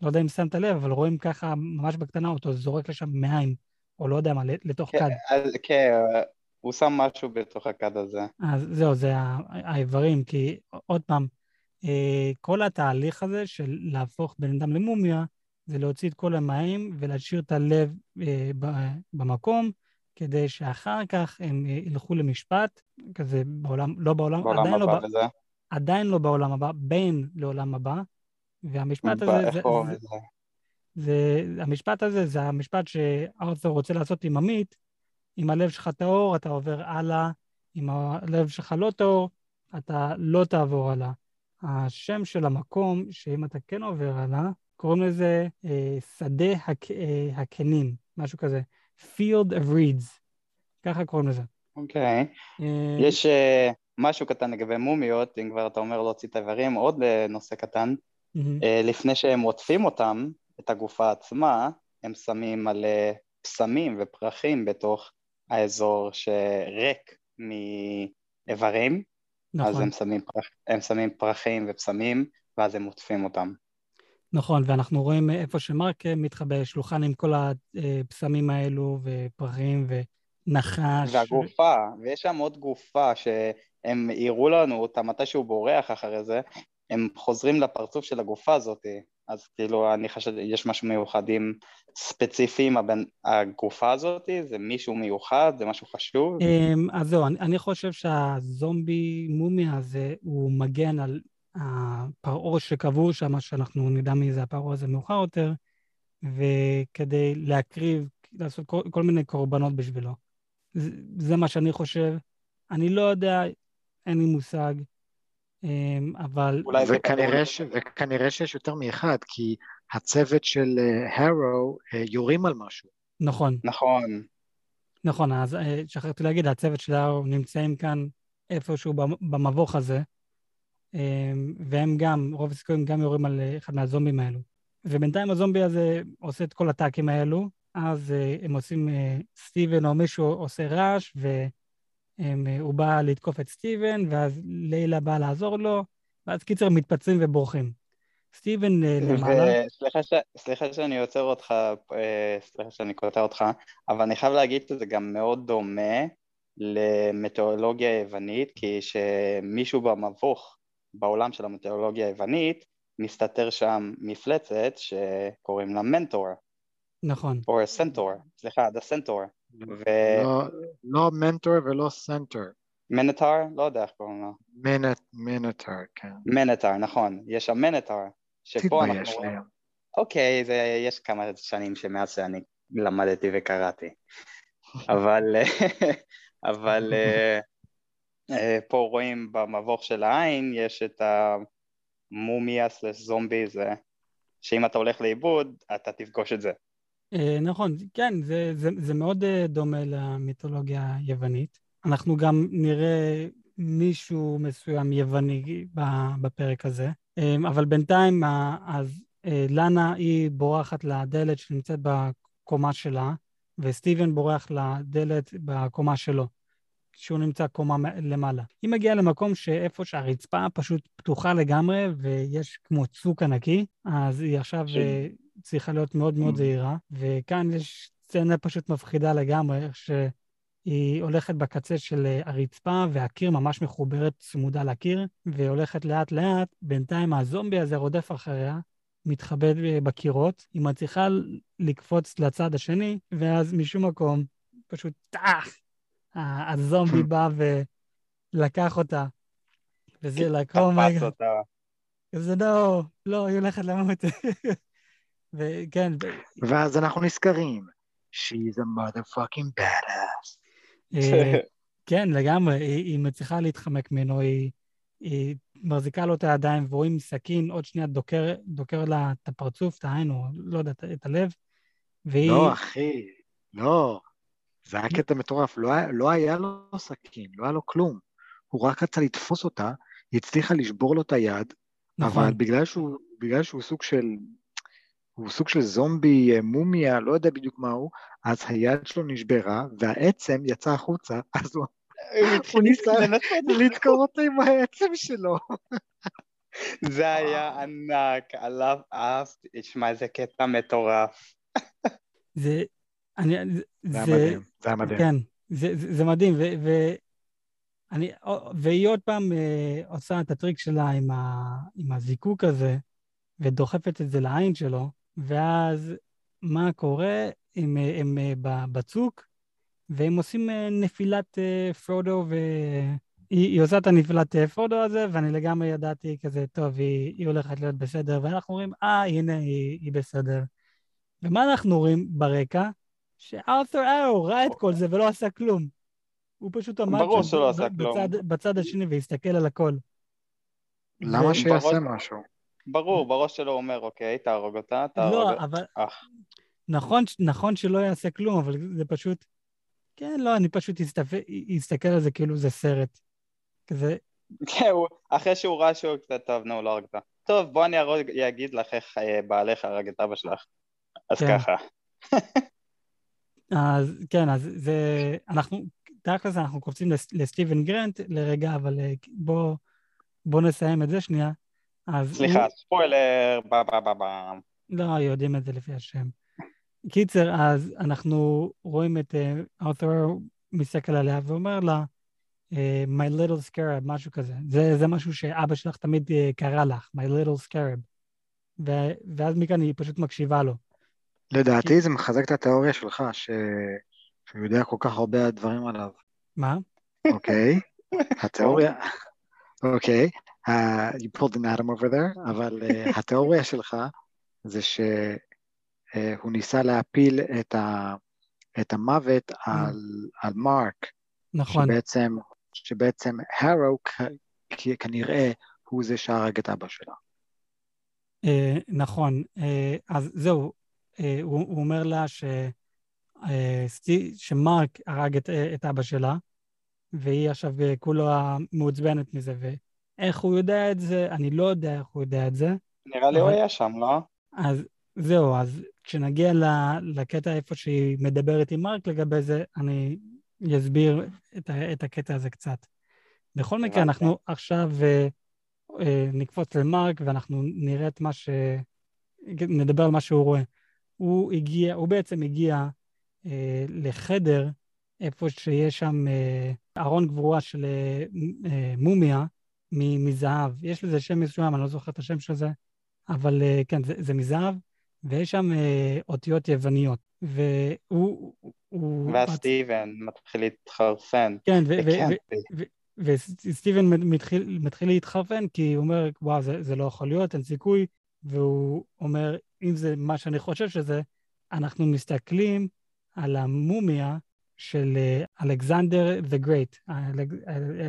לא יודע אם שמת לב, אבל רואים ככה ממש בקטנה אותו זורק לשם מעיים, או לא יודע מה, לתוך כן, כד. אז- כן, הוא שם משהו בתוך הכד הזה. אז זהו, זה האיברים, כי עוד פעם, אה, כל התהליך הזה של להפוך בן אדם למומיה, זה להוציא את כל המים ולהשאיר את הלב אה, במקום, כדי שאחר כך הם אה, ילכו למשפט, כזה בעולם, לא בעולם, בעולם עדיין, לא, הבא ב- וזה. עדיין לא בעולם הבא, בין לעולם הבא, והמשפט הזה, זה, זה? זה, המשפט הזה זה המשפט שארתור רוצה לעשות עם עמית, אם הלב שלך טהור, אתה עובר הלאה, אם הלב שלך לא טהור, אתה לא תעבור הלאה. השם של המקום, שאם אתה כן עובר הלאה, קוראים לזה אה, שדה הק, אה, הקנים, משהו כזה. Field of Reeds, ככה קוראים לזה. אוקיי. אה, יש אה, משהו קטן לגבי מומיות, אם כבר אתה אומר להוציא את האיברים, עוד אה, נושא קטן. מהמם. אה, לפני שהם עוטפים אותם, את הגופה עצמה, הם שמים מלא פסמים ופרחים בתוך האזור שריק מאיברים, אז נכון, הם שמים, פרח, הם שמים פרחים ופסמים, ואז הם עוטפים אותם. נכון, ואנחנו רואים איפה שמרק מתחבא, שולחן עם כל הפסמים האלו, ופרחים, ונחש. והגופה, ויש שם עוד גופה שהם הראו לנו אותה מתי שהוא בורח אחרי זה, הם חוזרים לפרצוף של הגופה הזאת, אז כאילו אני חושב שיש משהו מיוחדים ספציפיים, הבן, הגופה הזאת, זה מישהו מיוחד, זה משהו חשוב. אמ, אז זהו, אני, אני חושב שהזומבי מומיה הזה, הוא מגן על הפרעה שקבור שם, שאנחנו נדע מי זה הפרעה הזה מאוחר יותר, וכדי להקריב, לעשות כל, כל מיני קורבנות בשבילו. זה, זה מה שאני חושב. אני לא יודע, אין לי מושג, אבל... אולי זה ש... וכנראה שיש יותר מאחד, כי הצוות של הרו יורים על משהו. נכון, נכון, נכון, אז אה, שכחתי להגיד, הצוות שלנו נמצאים כאן איפשהו במ- במבוך הזה, אמ, והם גם, רוב הסיכויים גם יורים על אה, אחד מהזומבים האלו. ובינתיים הזומבי הזה עושה את כל הטאקים האלו, אז אה, הם עושים, אה, סטיבן או מישהו עושה רעש, והוא בא לתקוף את סטיבן, ואז לילה באה לעזור לו, ואז קיצר מתפצלים ובורחים. סטיבן אה, למעלה, וסליחה ש... סליחה שאני עוצר אותך, אה, סליחה שאני קוטע אותך, אבל אני חייב להגיד שזה גם מאוד דומה למטאורולוגיה היוונית, כי שמישהו במבוך בעולם של המטאורולוגיה היוונית, מסתתר שם מפלצת שקוראים לה מנטור, נכון. או סנטור, סליחה, the centaur, לא, לא מנטור ולא סנטר. ומנטר, לא יודע איך קוראים לו, מנט, מנטר, כן. מנטר, נכון, יש שם מנטר, שפה אנחנו תתבייש להם. אוקיי, זה, יש כמה שנים שמאז שאני למדתי וקראתי, אבל, אבל אה, אה, פה רואים במבוך של העין, יש את המומיה סלש זומבי, זה שאם אתה הולך לאיבוד, אתה תפגוש את זה. אה, נכון, כן, זה, זה, זה מאוד אה, דומה למיתולוגיה היוונית. אנחנו גם נראה מישהו מסוים יווני בפרק הזה, אה, אבל בינתיים, אז לנה היא בורחת לדלת שנמצאת בקומה שלה, וסטיבן בורח לדלת בקומה שלו, שהוא נמצא קומה למעלה. היא מגיעה למקום שאיפה שהרצפה פשוט פתוחה לגמרי, ויש כמו צוק ענקי, אז היא עכשיו... ש- צריכה להיות מאוד מאוד Mm. זהירה, וכאן יש סצנה פשוט מפחידה לגמרי, איך שהיא הולכת בקצה של אה, הרצפה, והקיר ממש מחוברת צמודה לקיר, והולכת לאט לאט, בינתיים הזומבי הזה רודף אחריה, מתחבא אה, בקירות, היא מצליחה לקפוץ לצד השני, ואז משום מקום, פשוט טאח, הזומבי בא ולקח אותה. וזה לקרוא תפס אותה. זה לא, לא, היא הולכת למות. וכן, ואז אנחנו נזכרים, She's a motherfucking badass. אה, כן, לגמרי, היא, היא מצליחה להתחמק ממנו, היא, היא מחזיקה לו את הידיים, ורואים סכין, עוד שנייה דוקר, דוקר לה את הפרצוף, את העין, או לא יודע, את- הלב, והיא... לא, אחי, לא. זה היה קטע מטורף, לא לא היה לו סכין, לא היה לו כלום. הוא רק רצה לתפוס אותה, היא הצליחה לשבור לו את היד, נכון. אבל בגלל שהוא, בגלל שהוא סוג של, הוא סוג של זומבי, אה, מומיה, לא יודע בדיוק מה הוא, אז היד שלו נשברה, והעצם יצא החוצה, אז הוא, הוא ניסה לדקור אותו עם העצם שלו. זה היה ענק, עליו אהבתי, תשמע, איזה קטע מטורף. זה, אני, זה היה מדהים, זה היה מדהים. כן, זה, זה, זה מדהים, ו, ו, אני, והיא עוד פעם אה, עושה את הטריק שלה עם, ה, עם הזיקוק הזה, ודוחפת את זה לעין שלו, ואז מה קורה? הם, הם, הם בצוק, והם עושים אה, נפילת אה, פרודו, והיא היא עושה את הנפילת אה, פרודו הזה, ואני לגמרי ידעתי כזה, טוב, היא, היא הולכת להיות בסדר, ואנחנו רואים, אה, הנה, היא, היא בסדר. ומה אנחנו רואים ברקע? שארת'ר ארו ראה את כל זה ולא עשה כלום. הוא פשוט עמד ברור שלא עשה כלום. בצד, בצד השני והסתכל על הכל. למה שיעשה משהו? ברור, בראש שלו הוא אומר, אוקיי, תהרוג אותה, תהרוג לא. אבל אה, נכון, נכון שלא יעשה כלום, אבל זה פשוט... כן, לא, אני פשוט אסתכל על זה כאילו זה סרט. כזה, כן, הוא- אחרי שהוא ראה שהוא קצת טוב, נו, לא הרגת. טוב, בוא אני ארוג- אגיד לך איך אה, בעלך הרג את אבא שלך. אז כן. ככה. אז כן, אז זה... אנחנו, תכל'ס אנחנו קופצים לס- לסטיבן גרנט לרגע, אבל אה, בוא, בוא נסיים את זה שנייה. אז סליחה, הוא- ספוילר, בה. לא, יודעים את זה לפי השם. קיצר, אז אנחנו רואים את ארת'ר מסתכל עליה ואומר לה, אה, My little scarab, משהו כזה. זה, זה משהו שאבא שלך תמיד אה, קרא לך, My little scarab. ו- ואז מכאן היא פשוט מקשיבה לו. לדעתי זה מחזק את התיאוריה שלך, ש... שהוא יודע כל כך הרבה דברים עליו, מה? אוקיי? התיאוריה, אוקיי, uh, you pulled an atom over there, אבל uh, התיאוריה שלך זה שהוא ניסה להפיל את, ה... את המוות על, על מרק, נכון, שבעצם, שבעצם הרו כנראה הוא זה שהרג את אבא שלה. אה, נכון. אה, אז זהו, אה, הוא, הוא אומר לה ש, אה, סטי, שמרק הרג את, אה, את אבא שלה, והיא עכשיו אה, כולה מעוצבנת מזה, ואיך הוא יודע את זה? אני לא יודע איך הוא יודע את זה. נראה לי הוא היה שם, לא? אז זהו, אז כשנגיע לקטע איפה שהיא מדברת עם מרק לגבי זה, אני אסביר את, ה- את הקטע הזה קצת. בכל מקרה. אנחנו עכשיו אה, אה, נקפוץ למרק ואנחנו נראה את מה ש... נדבר על מה שהוא רואה. הוא הגיע, הוא בעצם הגיע אה, לחדר איפה שיש שם אה, ארון גבורה של אה, אה, מומיה מזהב. יש לזה שם מסוים, אני לא זוכר את השם של זה, אבל אה, כן, זה, זה מזהב, ויש שם אה, אותיות יווניות. והוא... הוא- ואז סטיבן מתחיל להתחרפן. כן, וסטיבן מתחיל, מתחיל להתחרפן, כי הוא אומר, וואו, זה, זה לא יכול להיות, אין סיכוי, והוא אומר, אם זה מה שאני חושב שזה, אנחנו מסתכלים על המומיה של אה, אלכסנדר the Great,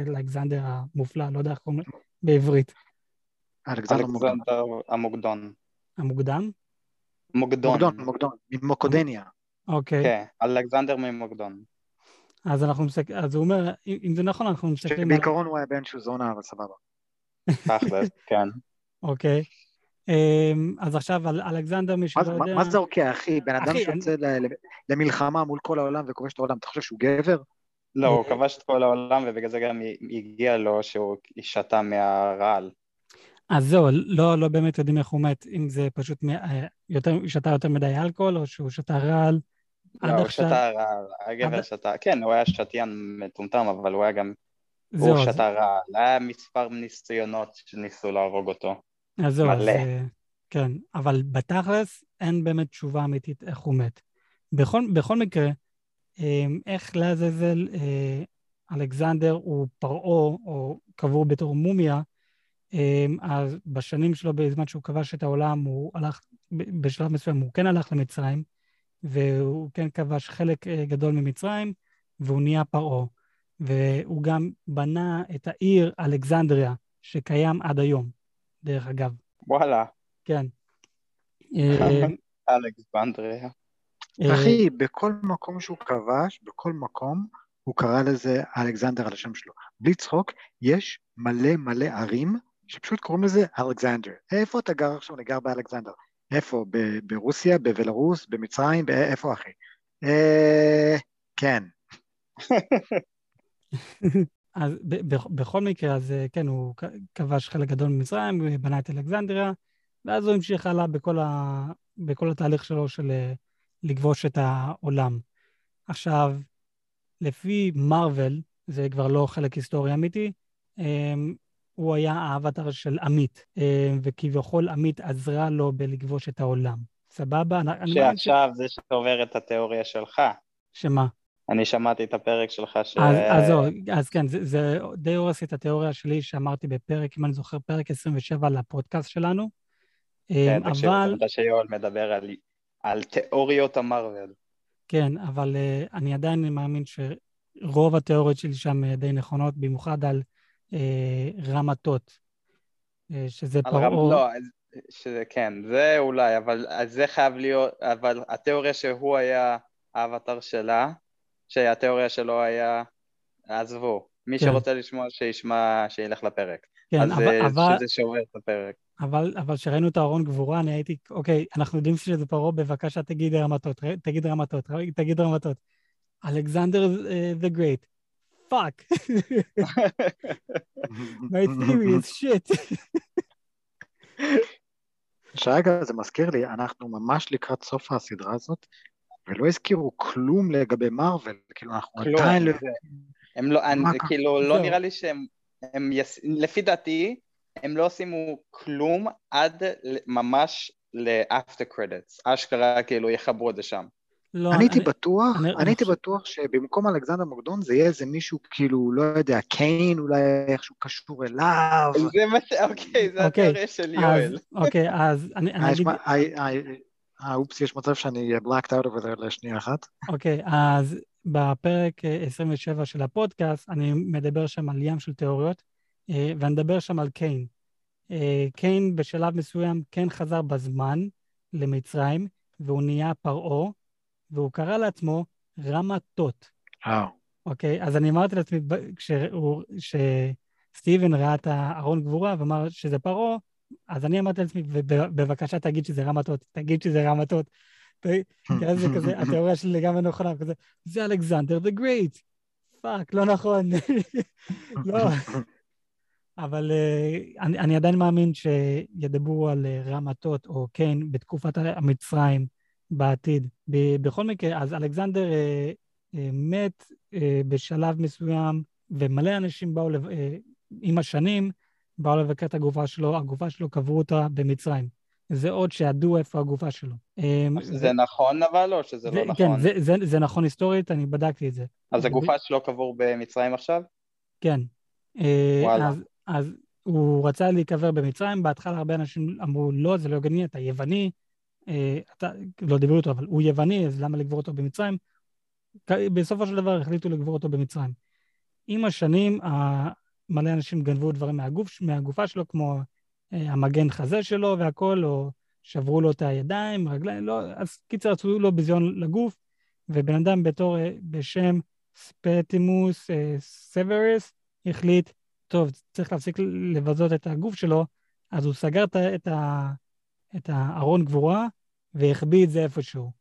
אלכסנדר המופלא, לא יודע איך קוראים לו בעברית, אלכסנדר מוקדון. אלכסנדר המוקדון. המוקדם? מוקדון. מוקדון, מוקדון, ממוקדניה. אוקיי. כן, אלכסנדר ממוקדון. אז אנחנו מסתכל... אז הוא אומר, אם זה נכון, אנחנו מסתכלים על... שבעיקרון הוא היה בן של זונה, אבל סבבה. תכלס, כן. אוקיי. אמ, אז עכשיו על אלכסנדר, מי שלא יודע... מה זה אוקיי, אחי? בן אדם שיוצא ל- ל- למלחמה מול כל העולם וכובש את העולם, אתה חושב שהוא גבר? לא, הוא אה, כבש את כל העולם ובגלל זה גם הגיע לו שהוא שתה מהרעל. אז זהו, לא, לא באמת יודעים איך הוא מת, אם זה פשוט מ- אה, יותר, שתה יותר מדי אלכוהול, או שהוא שתה רעל. לא, עד הוא עכשיו, שתה רעל, הגבר עד- שתה, כן, הוא היה שתיין מטומטם, אבל הוא היה גם, זהו, הוא שתה רעל. היה מספר ניסיונות שניסו להרוג אותו. אז זהו, אז, מלא. אה, כן, אבל בתכלס אין באמת תשובה אמיתית איך הוא מת. בכל, בכל מקרה, אה, איך לעזאזל אה, אלכסנדר הוא פרעה, או קבור בתור מומיה, אה, אז בשנים שלו, בזמן שהוא כבש את העולם, הוא הלך, בשלב מסוים הוא כן הלך למצרים, והוא כן כבש חלק אה, גדול ממצרים, והוא נהיה פרעה. והוא גם בנה את העיר אלכסנדריה, שקיים עד היום, דרך אגב. וואלה, כן. אה, אלכסנדריה. אה, אחי, בכל מקום שהוא כבש, בכל מקום, הוא קרא לזה אלכסנדר על השם שלו. בלי צחוק, יש מלא מלא ערים שפשוט קוראים לזה אלכסנדר. איפה אתה גר עכשיו? אני גר באלכסנדר. איפה? ב- ברוסיה, בבלרוס, במצרים, איפה אחי? אה, כן. אז ב- ב- בכל מקרה, אז אה, כן, הוא כבש חלק גדול ממצרים, בנה את אלכסנדריה, ואז הוא המשיך הלאה בכל, ה... בכל התהליך שלו של אה, לכבוש את העולם. עכשיו, לפי מארוול, זה כבר לא חלק היסטורי אמיתי, אמ, הוא היה האבטר של עמית, אמ, וכביכול עמית עזרה לו בלכבוש את העולם. סבבה? אני- אני ש- שעכשיו זה שעובר את התיאוריה שלך. שמה? אני שמעתי את הפרק שלך ש... אז, אז אז כן, זה, זה די הורס את התיאוריה שלי שאמרתי בפרק, אם אני זוכר, פרק 27 לפודקאסט שלנו. כן, אמ, תקשיב, אבל, אתה שיואל מדבר על, על תיאוריות המרוויל. כן, אבל uh, אני עדיין מאמין שרוב התיאוריות שלי שם אה, די נכונות, במיוחד על uh, רמתות, uh, שזה פרעה. לא, שזה, כן, זה אולי, אבל זה חייב להיות, אבל התיאוריה שהוא היה האבטר שלה, שהתיאוריה שלו היה, עזבו, מי כן. שרוצה לשמוע שישמע, שילך לפרק. כן, אז אבל, אה, אבל, שזה שובר את הפרק. אבל, אבל כשראינו את הארון גבורה, אני הייתי, אוקיי, אנחנו יודעים שזה פרעה, בבקשה תגיד רמתות, תגיד רמתות, תגיד רמתות. אלכסנדר the great. fuck. My theory is shit. שאגב, זה מזכיר לי, אנחנו ממש לקראת סוף הסדרה הזאת, ולא הזכירו כלום לגבי מארוול, כאילו אנחנו כלום. עדיין... לא- זה- הם לא, אני, זה? כאילו, לא. נראה לי שהם, הם yes, לפי דעתי, הם לא שימו כלום עד ל- ממש ל-after credits. אשכרה כאילו יחברו את זה שם. לא, אני הייתי בטוח, אני- אני הייתי בטוח שבמקום אלכסנדר מוקדון זה יהיה איזה מישהו כאילו, לא יודע, קיין אולי איכשהו קשור אליו. זה מה ש... אוקיי, זה אוקיי, התיאוריה של יואל. אז, אוקיי, אז אני, אני אה, אה, אה, אה, אופס, יש מצב שאני blacked out over there לשנייה אחת. אוקיי, אז בפרק אה, 27 של הפודקאסט, אני מדבר שם על ים של תיאוריות, אה, ואני מדבר שם על קיין. אה, קיין בשלב מסוים כן חזר בזמן למצרים, והוא נהיה פרעה, והוא קרא לעצמו רמה תות. אה, אוקיי, אז אני אמרתי לעצמי, כשסטיבן ראה את הארון גבורה ואמר שזה פרעה, אז אני אמרתי לעצמי, בבקשה תגיד שזה רמה תות, תגיד שזה רמה תות. כי אז זה כזה, התיאוריה שלי לגמרי נכונה, כזה, זה אלכסנדר the great. fuck, לא נכון. לא. אבל uh, אני, אני עדיין מאמין שידברו על uh, רמה תות או כן בתקופת המצרים בעתיד. ב- בכל מקרה, אז אלכסנדר uh, uh, מת uh, בשלב מסוים, ומלא אנשים באו, לב- uh, עם השנים, באו לבקר את הגופה שלו, הגופה שלו קברו אותה במצרים. זה עוד שידעו איפה הגופה שלו. Um, זה נכון אבל או שזה זה, לא כן, נכון? זה, זה, זה נכון היסטורית, אני בדקתי את זה. אז הגופה שלו קבור במצרים עכשיו? כן. אה, וואלה. אז, אז הוא רצה להיקבר במצרים, בהתחלה הרבה אנשים אמרו, לא, זה לא הגיוני, אתה יווני, אה, אתה, לא דיברו איתו, אבל הוא יווני, אז למה לקבור אותו במצרים? בסופו של דבר החליטו לקבור אותו במצרים. עם השנים, מלא אנשים גנבו דברים מהגוף, מהגופה שלו, כמו אה, המגן חזה שלו והכול, או שברו לו את הידיים, רגליים, לא, אז קיצר, עשו לו ביזיון לגוף, ובן אדם בתור, אה, בשם ספטימוס אה, סוורס, החליט, טוב, צריך להפסיק לבזות את הגוף שלו, אז הוא סגר את, ה- את, הארון גבורה והחביא את זה איפשהו.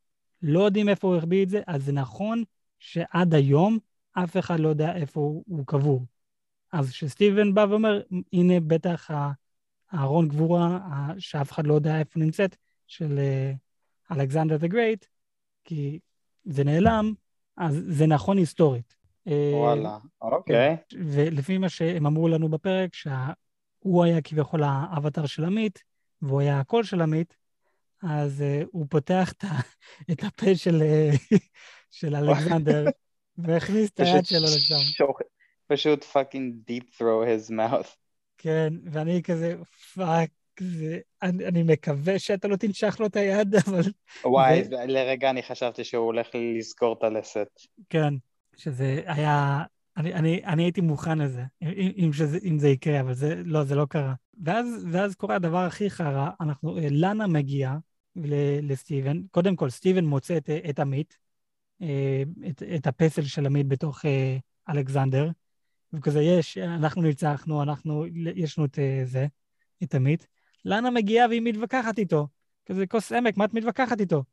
לא יודעים איפה הוא החביא את זה, אז זה נכון שעד היום אף אחד לא יודע איפה הוא, הוא קבור. אז כשסטיבן בא ואומר, הנה בטח הארון גבורה שאף אחד לא יודע איפה נמצאת, של אה, אלכסנדר דה גרייט, כי זה נעלם, אז זה נכון היסטורית. אה, וואלה, אוקיי. ולפי מה שהם אמרו לנו בפרק, שהוא היה כביכול האווטאר של עמית, והוא היה הקול של עמית, אז uh, הוא פותח את, הפה של, של אלכסנדר, והכניס את היד שלו לשם. פשוט fucking deep throw his mouth. כן, ואני כזה, fuck, זה, אני, אני מקווה שאתה לא תנשך לו את היד, אבל וואי, ו- זה- לרגע אני חשבתי שהוא הולך לעקור את הלסת. כן, שזה היה... אני, אני, אני הייתי מוכן לזה, אם, אם, שזה, אם זה יקרה, אבל זה לא, זה לא קרה. ואז, ואז קורה הדבר הכי חרא, אנחנו, אה, לנה מגיעה לסטיבן, קודם כל, סטיבן מוצא את, את עמית, אה, את, את הפסל של עמית בתוך אה, אלכסנדר, וכזה, יש, אנחנו ניצחנו, אנחנו, יש לנו את אה, זה, את עמית. לאנה מגיעה והיא מתווכחת איתו. כזה כוס עמק, מה את מתווכחת איתו?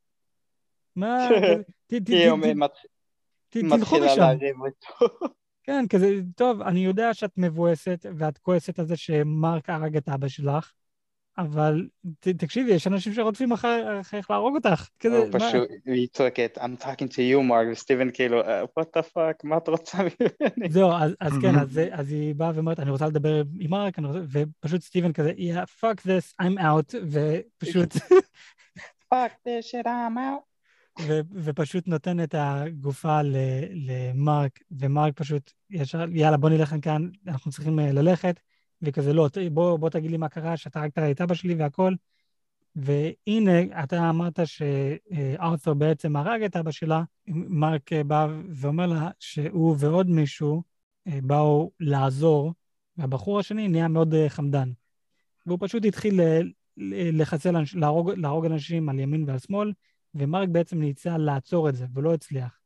מה... תלכו משם. כן, כזה, טוב, אני יודע שאת מבואסת ואת כועסת על זה שמרק הרג את אבא שלך, אבל ת, תקשיבי, יש אנשים שרודפים אחר- אחריך להרוג אותך. כזה, הוא פשוט, היא צועקת, I'm talking to you, מרק, וסטיבן כאילו, "אה, what the fuck, מה את רוצה ממני? זהו, אז, אז כן. אז, אז היא באה ואומרת, אני רוצה לדבר עם מרק, ופשוט סטיבן כזה, yeah, fuck this, I'm out, ופשוט, fuck this shit, I'm out. ו, ופשוט נותן את הגופה ל, למרק, ומרק פשוט ישר, יאללה, בוא נלך מכאן, אנחנו צריכים אה, ללכת, וכזה, לא, בוא, בוא תגיד לי מה קרה, שאתה הרגת את אבא שלי והכל. והנה, אתה אמרת שארת'ור בעצם הרג את אבא שלה, מרק בא ואומר לה שהוא ועוד מישהו אה, באו לעזור, והבחור השני נהיה מאוד אה, חמדן. והוא פשוט התחיל אה, לחסל, להרוג, להרוג אנשים על ימין ועל שמאל, ומרק בעצם ניסה לעצור את זה, ולא הצליח.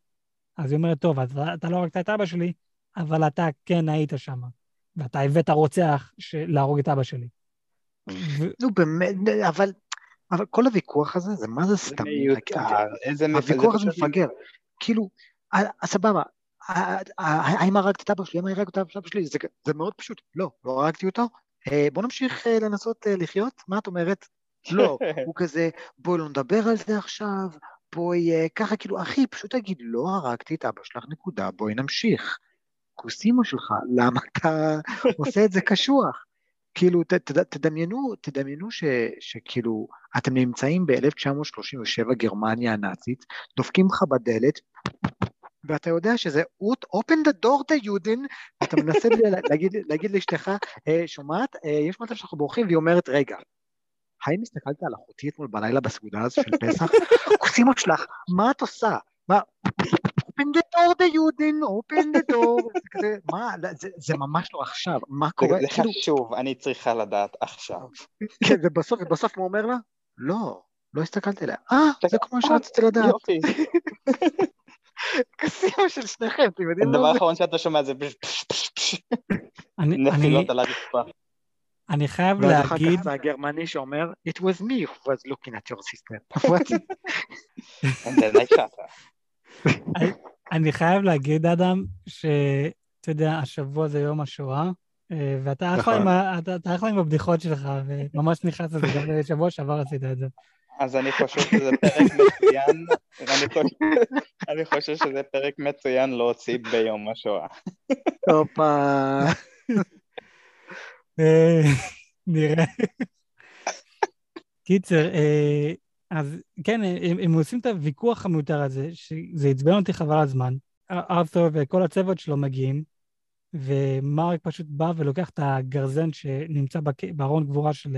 אז היא אומרת, טוב, אתה, אתה לא הרגת את אבא שלי, אבל אתה כן היית שם, ואתה הבאת רוצח להרוג את אבא שלי. ו- נו באמת, אבל, אבל כל הוויכוח הזה, זה מה זה סתם? מפ- זה הוויכוח הזה מפגר. כאילו, אה, אה, סבבה, אה, אה, האם הרגת את אבא שלי? האם הרגת את אבא שלי? זה- זה מאוד פשוט. לא, לא הרגתי אותו. אה, בוא נמשיך אה, לנסות אה, לחיות? מה את אומרת? לא. הוא כזה, בואי לא נדבר על זה עכשיו, בואי אה, ככה, כאילו, אחי, פשוט תגיד, לא הרגתי את אבא שלך, נקודה, בואי נמשיך. כוסימו שלך, למה אתה עושה את זה קשוח? כאילו, ת, ת, תדמיינו, תדמיינו ש, שכאילו, אתם נמצאים ב-1937 גרמניה הנאצית, דופקים לך בדלת, ואתה יודע שזה open the door to יודין, ואתה מנסה לה- להגיד, להגיד לאשתך, "אה, שומעת, אה, יש מצב שאנחנו בורחים, והיא אומרת, רגע, האם הסתכלת על אחותי אתמול בלילה בסעודה הזו של פסח? כוסימו שלך, מה את עושה? מה? Open the door to יודין, open the door, זה כזה, מה, לא, זה, זה ממש לא עכשיו, מה קורה? זה כאילו, חשוב, אני צריכה לדעת עכשיו. כן, ובסוף, ובסוף הוא אומר לה, לא, לא הסתכלתי עליה. אה, זה כמו שרציתי לדעת. יופי. כסימה של שניכם, אתם יודעים הדבר מה זה? האחרון שאתה שומע זה פש פש פש פש אני, אני, נפילות על הרצפה. אני חייב אחר להגיד, כך זה הגרמני שאומר, it was me who was looking at your sister. What? And then I shot her. אני חייב להגיד, אדם, שאתה יודע, השבוע זה יום השואה, אה, ואתה אחלה נכון. עם ה- אתה- אתה אחלה עם הבדיחות שלך, וממש נכנס לזה, גם בשבוע שעבר עשית את זה. אז אני חושב שזה פרק מצוין, אני חושב- אני חושב שזה פרק מצוין להוציא ביום השואה. הופה. אה, נראה. קיצר, אה, אז כן, הם, הם עושים את הוויכוח המיותר הזה, שזה עצבן אותי חבל הזמן. ארתור וכל הצוות שלו מגיעים, ומרק פשוט בא ולוקח את הגרזן שנמצא בארון גבורה של,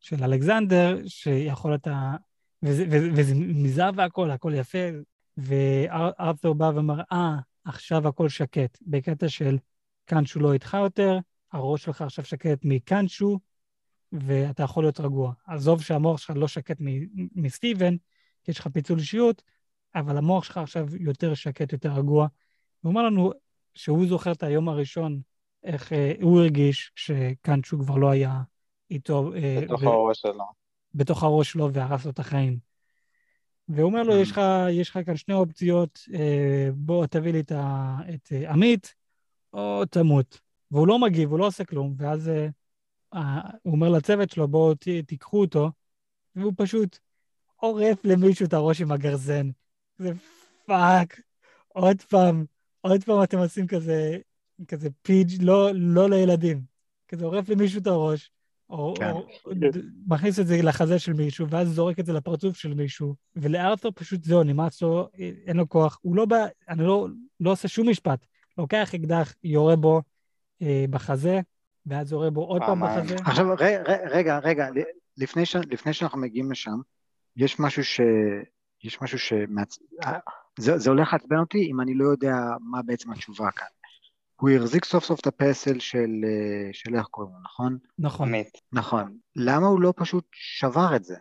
של אלכזנדר, שיכול את ה... וזה, מזהב והכל, הכל יפה, וארתור בא ואמר, אה, עכשיו הכל שקט, בקטע של קאנצ'ו לא איתך יותר, הראש שלך עכשיו שקט מקאנצ'ו, ואתה יכול להיות רגוע. עזוב שהמוח שלך לא שקט מסטיבן, כי יש לך פיצול אישיות, אבל המוח שלך עכשיו יותר שקט, יותר רגוע. הוא אומר לנו שהוא זוכר את היום הראשון, איך אה, הוא הרגיש שקאנצ'ו כבר לא היה איתו אה, בתוך ו- הראש שלו. בתוך הראש שלו והרס לו את החיים. והוא אומר לו, Mm. יש לך, יש לך כאן שני אופציות, אה, בוא תביא לי את, ה, את אה, עמית, או תמות. והוא לא מגיב, הוא לא עושה כלום, ואז אה, הוא אומר לצוות שלו, בואו תיקחו אותו, והוא פשוט עורף למישהו את הראש עם הגרזן. זה פאק, עוד פעם, עוד פעם אתם עושים כזה, כזה פיג' לא, לא לילדים. כזה עורף למישהו את הראש, או, כן. או מכניס את זה לחזה של מישהו, ואז זורק את זה לפרצוף של מישהו, ולארתור פשוט זהו, נמאס לו, אה, אין לו כוח. הוא לא בא, אני לא, לא עושה שום משפט. לוקח אקדח, יורה בו אה, בחזה, ואז יורה בו עוד פעם. בחזה. עכשיו, רגע, רגע, ל- לפני ש- לפני שאנחנו מגיעים לשם, יש משהו ש... יש משהו ש... זה, זה הולך לעצבן אותי אם אני לא יודע מה בעצם התשובה כאן. הוא החזיק סוף סוף את הפסל של, אה, של איך קוראים לו, נכון? נכון. עמית. נכון. למה הוא לא פשוט שבר את זה?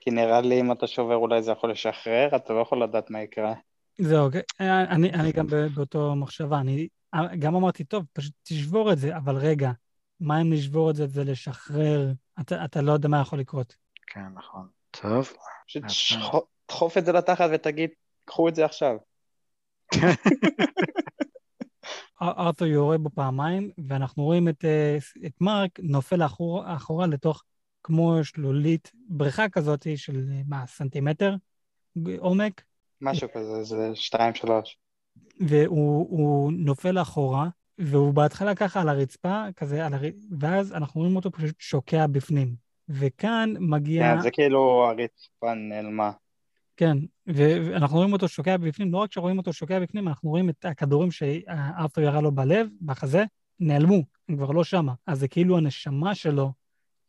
כי נראה לי אם אתה שובר אולי זה יכול לשחרר, אתה לא יכול לדעת מה יקרה. זהו, אוקיי. אה, אני, אני גם ב- באותו מחשבה. אני, אה, גם אמרתי, טוב, פשוט תשבור את זה, אבל רגע, מה אם נשבור את זה זה לשחרר? אתה, אתה לא יודע מה יכול לקרות. כן, נכון. טוב. פשוט אז- שחו- דחוף את זה לתחת ותגיד, קחו את זה עכשיו. אר- ארתור יורה בו פעמיים, ואנחנו רואים את, אה, את מרק נופל אחור, אחורה לתוך כמו שלולית, בריכה כזאת של, אה, מה, סנטימטר עומק, משהו כזה, זה שתיים, שלוש. והוא הוא נופל אחורה, והוא בהתחלה ככה על הרצפה, כזה על הר... ואז אנחנו רואים אותו פשוט שוקע בפנים. וכאן מגיע... כן, זה כאילו הרצפה נעלמה. כן, ו- ואנחנו רואים אותו שוקע בפנים, לא רק שרואים אותו שוקע בפנים, אנחנו רואים את הכדורים שארתור ירה לו בלב, בחזה, נעלמו, הם כבר לא שמה. אז זה כאילו הנשמה שלו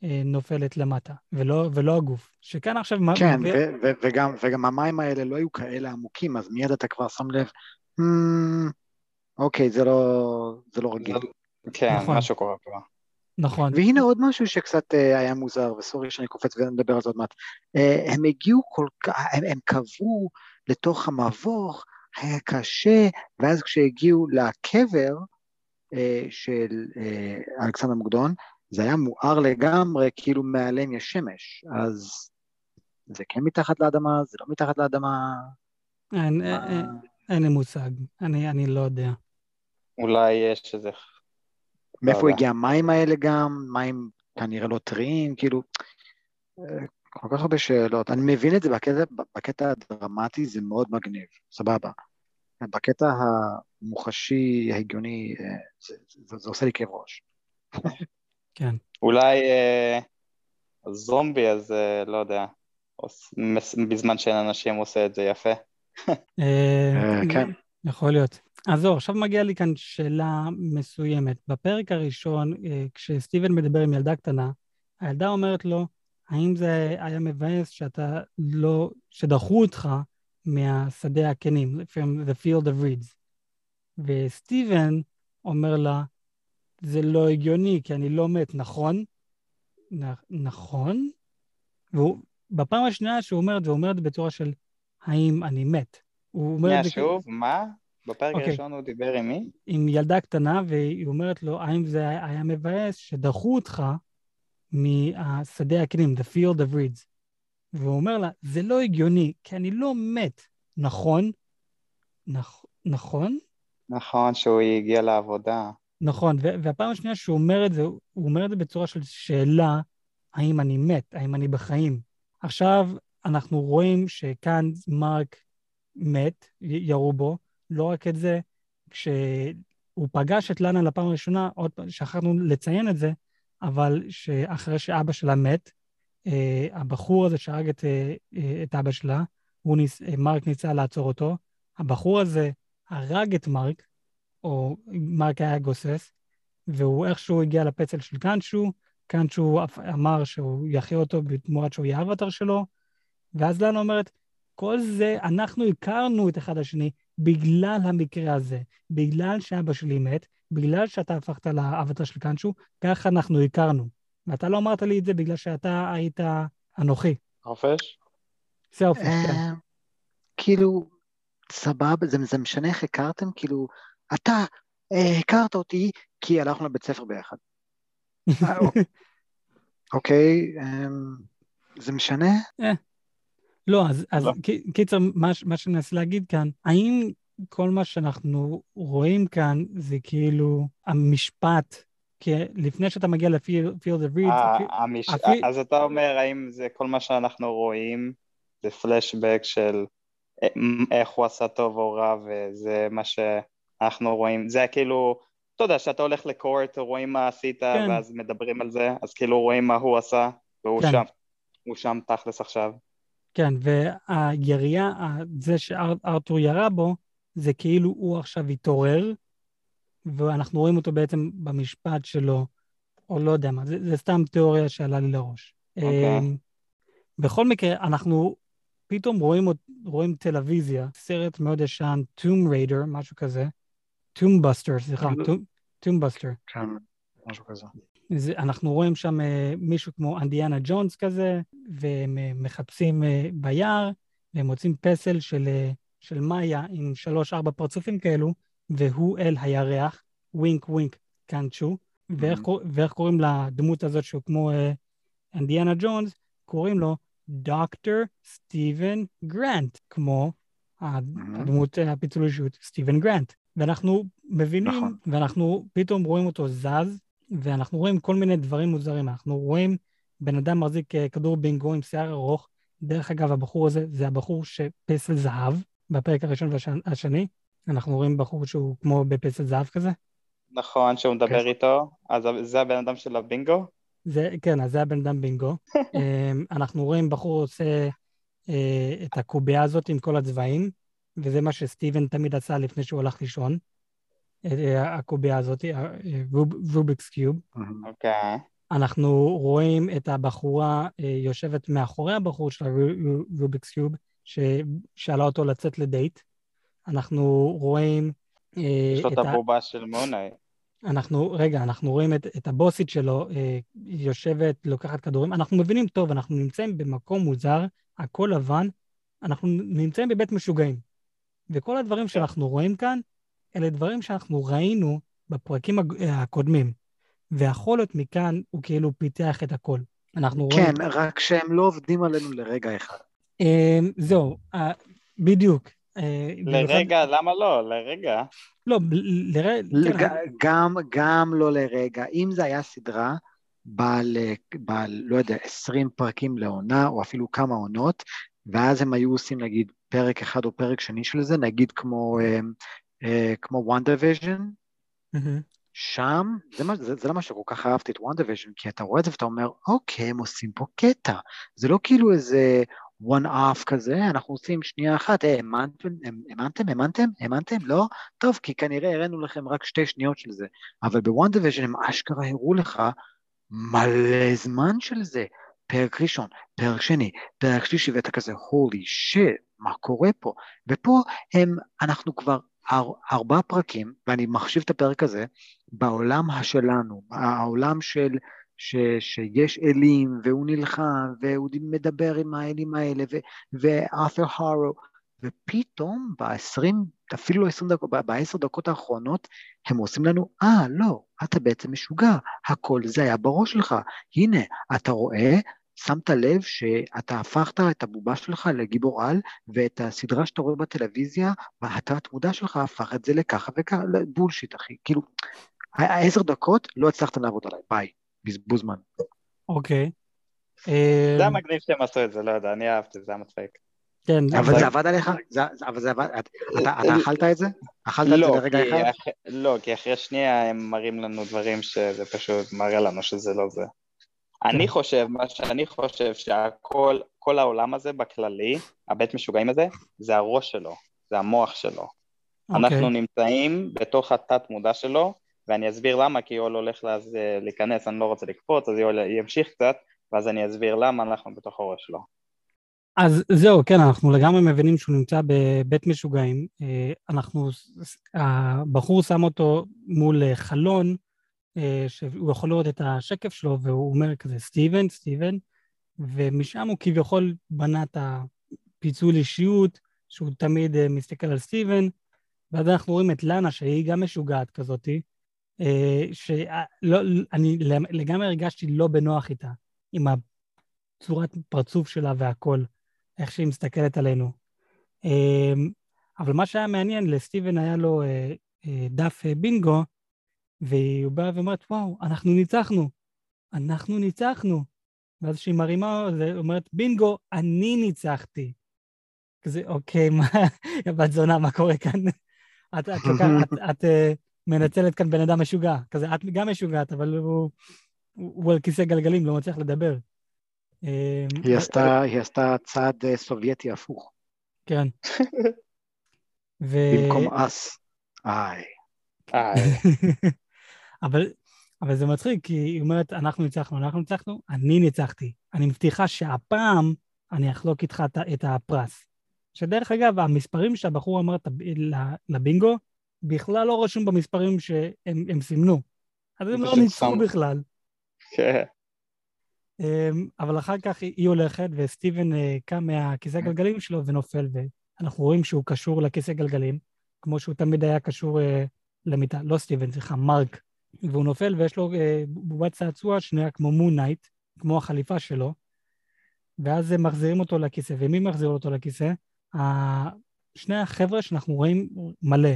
אה, נופלת למטה, ולא, ולא הגוף. שכאן עכשיו... מה- כן, מביא- ו- ו- וגם, וגם המים האלה לא היו כאלה עמוקים, אז מיד אתה כבר שם לב, "Hmm, אוקיי, זה לא, זה לא רגיל. זה- כן, נכון. משהו קורה פה. נכון, והנה עוד משהו שקצת אה, היה מוזר, וסורי שאני קופץ ונדבר על זה עוד מעט. אה, הם הגיעו כל כך, הם, הם קבעו לתוך המבוך, היה קשה, ואז כשהגיעו לקבר אה, של אה, אלכסנדר מוקדון, זה היה מואר לגמרי, כאילו מעליהם יש שמש. אז זה כן מתחת לאדמה, זה לא מתחת לאדמה. אין, מה- אין, אין לי מושג, אני, אני לא יודע. אולי יש איזה... מאיפה יודע. הגיע המים האלה גם? מים כנראה לא טריים, כאילו, אה, כל כך הרבה שאלות. אני מבין את זה בקטע, בקטע הדרמטי, זה מאוד מגניב, סבבה. בקטע המוחשי, ההגיוני, אה, זה, זה, זה עושה לי כאב ראש. כן. אולי אה, זומבי, אז אה, לא יודע. עוש- מס- בזמן שאין אנשים עושה את זה יפה. אה, כן. יכול להיות. אז זהו, עכשיו מגיעה לי כאן שאלה מסוימת. בפרק הראשון, אה, כשסטיבן מדבר עם ילדה קטנה, הילדה אומרת לו, האם זה היה מבאס שאתה לא, שדחו אותך מהשדה הכנים, from the field of reeds. וסטיבן אומר לה, זה לא הגיוני, כי אני לא מת, נכון? נ- נכון? והוא, בפעם השנייה שהוא אומר את זה, הוא אומר את זה בצורה של, האם אני מת? הוא אומר את זה שוב, מה? בפרק אוקיי. הראשון הוא דיבר עם מי? עם ילדה קטנה, והיא אומרת לו, האם זה היה מבאס שדחו אותך מהשדה הכנים, the field of reeds. והוא אומר לה, זה לא הגיוני, כי אני לא מת, נכון? נכ- נכון? נכון, שהוא הגיע לעבודה. נכון, והפעם השנייה שהוא אומר את זה, הוא אומר את זה בצורה של שאלה, האם אני מת, האם אני בחיים. עכשיו אנחנו רואים שכאן מרק מת, ירו בו, לא רק את זה, כשהוא פגש את לנה לפעם הראשונה, עוד פעם, שכחנו לציין את זה, אבל שאחרי שאבא שלה מת, אה, הבחור הזה שהרג את, אה, אה, את אבא שלה, הוא ניס, אה, מרק ניסה לעצור אותו, הבחור הזה הרג את מרק, או מרק היה גוסס, והוא איכשהו הגיע לפצל של קאנצ'ו, קאנצ'ו אמר שהוא יחיה אותו בתמורת שהוא יהיה האבטר שלו, ואז לנה אומרת, כל זה, אנחנו הכרנו את אחד השני בגלל המקרה הזה, בגלל שאבא שלי מת, בגלל שאתה הפכת לאבטר של קאנצ'ו, ככה אנחנו הכרנו. ואתה לא אמרת לי את זה בגלל שאתה היית אנוכי. חופש? סלפיש, כן. אה, כאילו, סבבה, זה, זה משנה איך הכרתם? כאילו, אתה אה, הכרת אותי כי הלכנו לבית ספר ביחד. אה, אוקיי. אוקיי, אמ, זה משנה? לא, אז, אז לא. קיצר, מה, מה שאני מנסה להגיד כאן, האם כל מה שאנחנו רואים כאן זה כאילו המשפט, כי לפני שאתה מגיע אה, אפילו- המש- אפילו- אז אתה אומר, האם זה כל מה שאנחנו רואים, זה פלשבק של א- איך הוא עשה טוב או רע, וזה מה שאנחנו רואים, זה כאילו, אתה יודע, שאתה הולך לקורט, רואים מה עשית, כן. ואז מדברים על זה, אז כאילו רואים מה הוא עשה, והוא כן. שם, הוא שם תכלס עכשיו. כן, והירייה, זה שארתור ירה בו, זה כאילו הוא עכשיו התעורר, ואנחנו רואים אותו בעצם במשפט שלו, או לא יודע מה, זה, זה סתם תיאוריה שעלה לי לראש. אוקיי. אמ, בכל מקרה, אנחנו פתאום רואים, רואים טלוויזיה, סרט מאוד ישן, Tomb Raider, משהו כזה, Tomb Buster, סליחה, Tomb Buster. כן, משהו כזה. זה, אנחנו רואים שם אה, מישהו כמו אינדיאנה ג'ונס כזה, והם אה, מחפשים אה, ביער, והם מוצאים פסל של, אה, של מאיה עם שלוש-ארבע פרצופים כאלו, והוא אל הירח, wink wink קונשו, ואיך, קור- ואיך קוראים לדמות הזאת שהוא כמו אה, אינדיאנה ג'ונס, קוראים לו דוקטור סטיבן גרנט, כמו הדמות אה, הפיצול אישיות, סטיבן גרנט. ואנחנו מבינים, נכון. ואנחנו פתאום רואים אותו זז, ואנחנו רואים כל מיני דברים מוזרים. אנחנו רואים בן אדם מחזיק אה, כדור בינגו עם שיער ארוך. דרך אגב, הבחור הזה זה הבחור שפסל זהב, בפרק הראשון והשני. אנחנו רואים בחור שהוא כמו בפסל זהב כזה. נכון, שהוא מדבר כן. איתו, אז זה הבן אדם של הבינגו? זה, כן, אז זה הבן אדם בינגו. אמ, אנחנו רואים בחור עושה אה, את הקובייה הזאת עם כל הצבעים, וזה מה שסטיבן תמיד עשה לפני שהוא הלך לישון. אה, הקובייה הזאת, אה, רוב, רוביקס קיוב. אוקיי. אנחנו רואים את הבחורה אה, יושבת מאחורי הבחור של הרוביקס קיוב, ששאלה אותו לצאת לדייט. אנחנו רואים אה, יש לו את. הבובה של מוני. אנחנו, רגע, אנחנו רואים את, את הבוסית שלו אה, יושבת, לוקחת כדורים. אנחנו מבינים טוב, אנחנו נמצאים במקום מוזר, הכל לבן, אנחנו נמצאים בבית משוגעים. וכל הדברים שאנחנו רואים כאן, אלה דברים שאנחנו ראינו בפרקים אה, הקודמים. ויכול להיות מכאן, הוא כאילו פיתח את הכל. אנחנו רואים... כן, רק שהם לא עובדים עלינו לרגע אחד. אה, זהו, אה, בדיוק. אה, לרגע, למה לא? לרגע. לא, לרגע... לג- גם, גם לא לרגע. אם זה היה סדרה בעל, בעל, לא יודע, 20 פרקים לעונה, או אפילו כמה עונות, ואז הם היו עושים נגיד פרק אחד או פרק שני של זה, נגיד כמו, אה, אה, כמו וונדה ויז'ן, מהמם. שם, זה, מה, זה, זה למה שכל כך אהבתי את וונדה ויז'ן, כי אתה רואה את זה ואתה אומר, אוקיי, הם עושים פה קטע. זה לא כאילו איזה one off כזה, אנחנו עושים שנייה אחת, אה, האמנתם, האמנתם, האמנתם, האמנתם, לא? טוב, כי כנראה הראינו לכם רק שתי שניות של זה. אבל בוונדה ויז'ן הם אשכרה הראו לך מלא זמן של זה. פרק ראשון, פרק שני, פרק שלישי, ואתה כזה, holy shit, מה קורה פה? ופה הם, אנחנו כבר ארבעה פרקים, ואני מחשיב את הפרק הזה, בעולם השלנו, העולם של, ש, שיש אלים, והוא נלחם, והוא מדבר עם האלים האלה, ו- וארת'ר הרו, ופתאום ב-20, אפילו לא 20 דקות, ב-10 דקות האחרונות, הם עושים לנו, אה, לא, אתה בעצם משוגע, הכל זה היה בראש שלך, הנה, אתה רואה, שמת לב שאתה הפכת את הבובה שלך לגיבור על, ואת הסדרה שאתה רואה בטלוויזיה, והתת מודע שלך הפך את זה לככה וככה, בולשיט, אחי. כאילו, העשר דקות לא הצלחת לעבוד עליי, ביי, בזבוז זמן. אוקיי. זה אה, היה מגניב שהם עשו את זה, לא יודע, אני אהבתי, זה היה מצחיק. כן, אבל זה עבד עליך? אבל זה עבד, אתה אכלת את זה? אכלת את זה לא, לרגע אחד? לא, כי אחרי שנייה הם מראים לנו דברים שזה פשוט מראה לנו שזה לא זה. אני חושב, מה שאני חושב שהכל, כל העולם הזה בכללי, הבית משוגעים הזה, זה הראש שלו, זה המוח שלו. אנחנו אוקיי. נמצאים בתוך התת מודע שלו, ואני אסביר למה, כי יואל הולך לאז, אה, להיכנס, אני לא רוצה לקפוץ, אז יואל ימשיך קצת, ואז אני אסביר למה אנחנו בתוך הראש שלו. אז זהו, כן, אנחנו לגמרי מבינים שהוא נמצא בבית משוגעים. אה, אנחנו, הבחור שם אותו מול אה, חלון, שהוא יכול לראות את השקף שלו, והוא אומר כזה, סטיבן, סטיבן, ומשם הוא כביכול בנה את הפיצול אישיות, שהוא תמיד אה, מסתכל על סטיבן, ואז אנחנו רואים את לאנה, שהיא גם משוגעת כזאתי, אה, שאני לגמרי הרגשתי לא בנוח איתה, עם הצורת פרצוף שלה והכל. איך שהיא מסתכלת עלינו. אבל מה שהיה מעניין, לסטיבן היה לו אה, אה, דף אה, בינגו, והיא באה ואומרת, וואו, אנחנו ניצחנו, אנחנו ניצחנו. ואז כשהיא מרימה, היא אומרת, בינגו, אני ניצחתי. כזה, אוקיי, מה, בת זונה, מה קורה כאן? את, את, את, את, את uh, מנצלת כאן בן אדם משוגע. כזה, את גם משוגעת, אבל הוא, הוא, הוא על כיסא גלגלים, לא מצליח לדבר. אמ, היא עשתה, היא עשתה צעד אה, סובייטי הפוך, כן. ו... במקום אס. איי. אה, אבל, אבל זה מצחיק, כי היא אומרת, אנחנו ניצחנו, אנחנו ניצחנו, אני ניצחתי. אני מבטיחה שהפעם אני אחלוק איתך את, הפרס. שדרך אגב, המספרים שהבחור אמר לבינגו, בכלל לא רשום במספרים שהם הם סימנו. אז הם לא ניצחו. בכלל. כן. אמ, אבל אחר כך היא הולכת, וסטיבן אה, קם מהכיסא גלגלים שלו ונופל, ואנחנו רואים שהוא קשור לכיסא גלגלים. כמו שהוא תמיד היה קשור אה, למיטה, לא סטיבן, סליחה, מרק. והוא נופל ויש לו אה, בובת צעצוע שנייה כמו מונייט, כמו החליפה שלו, ואז הם מחזירים אותו לכיסא. ומי מחזיר אותו לכיסא? שני החבר'ה שאנחנו רואים מלא,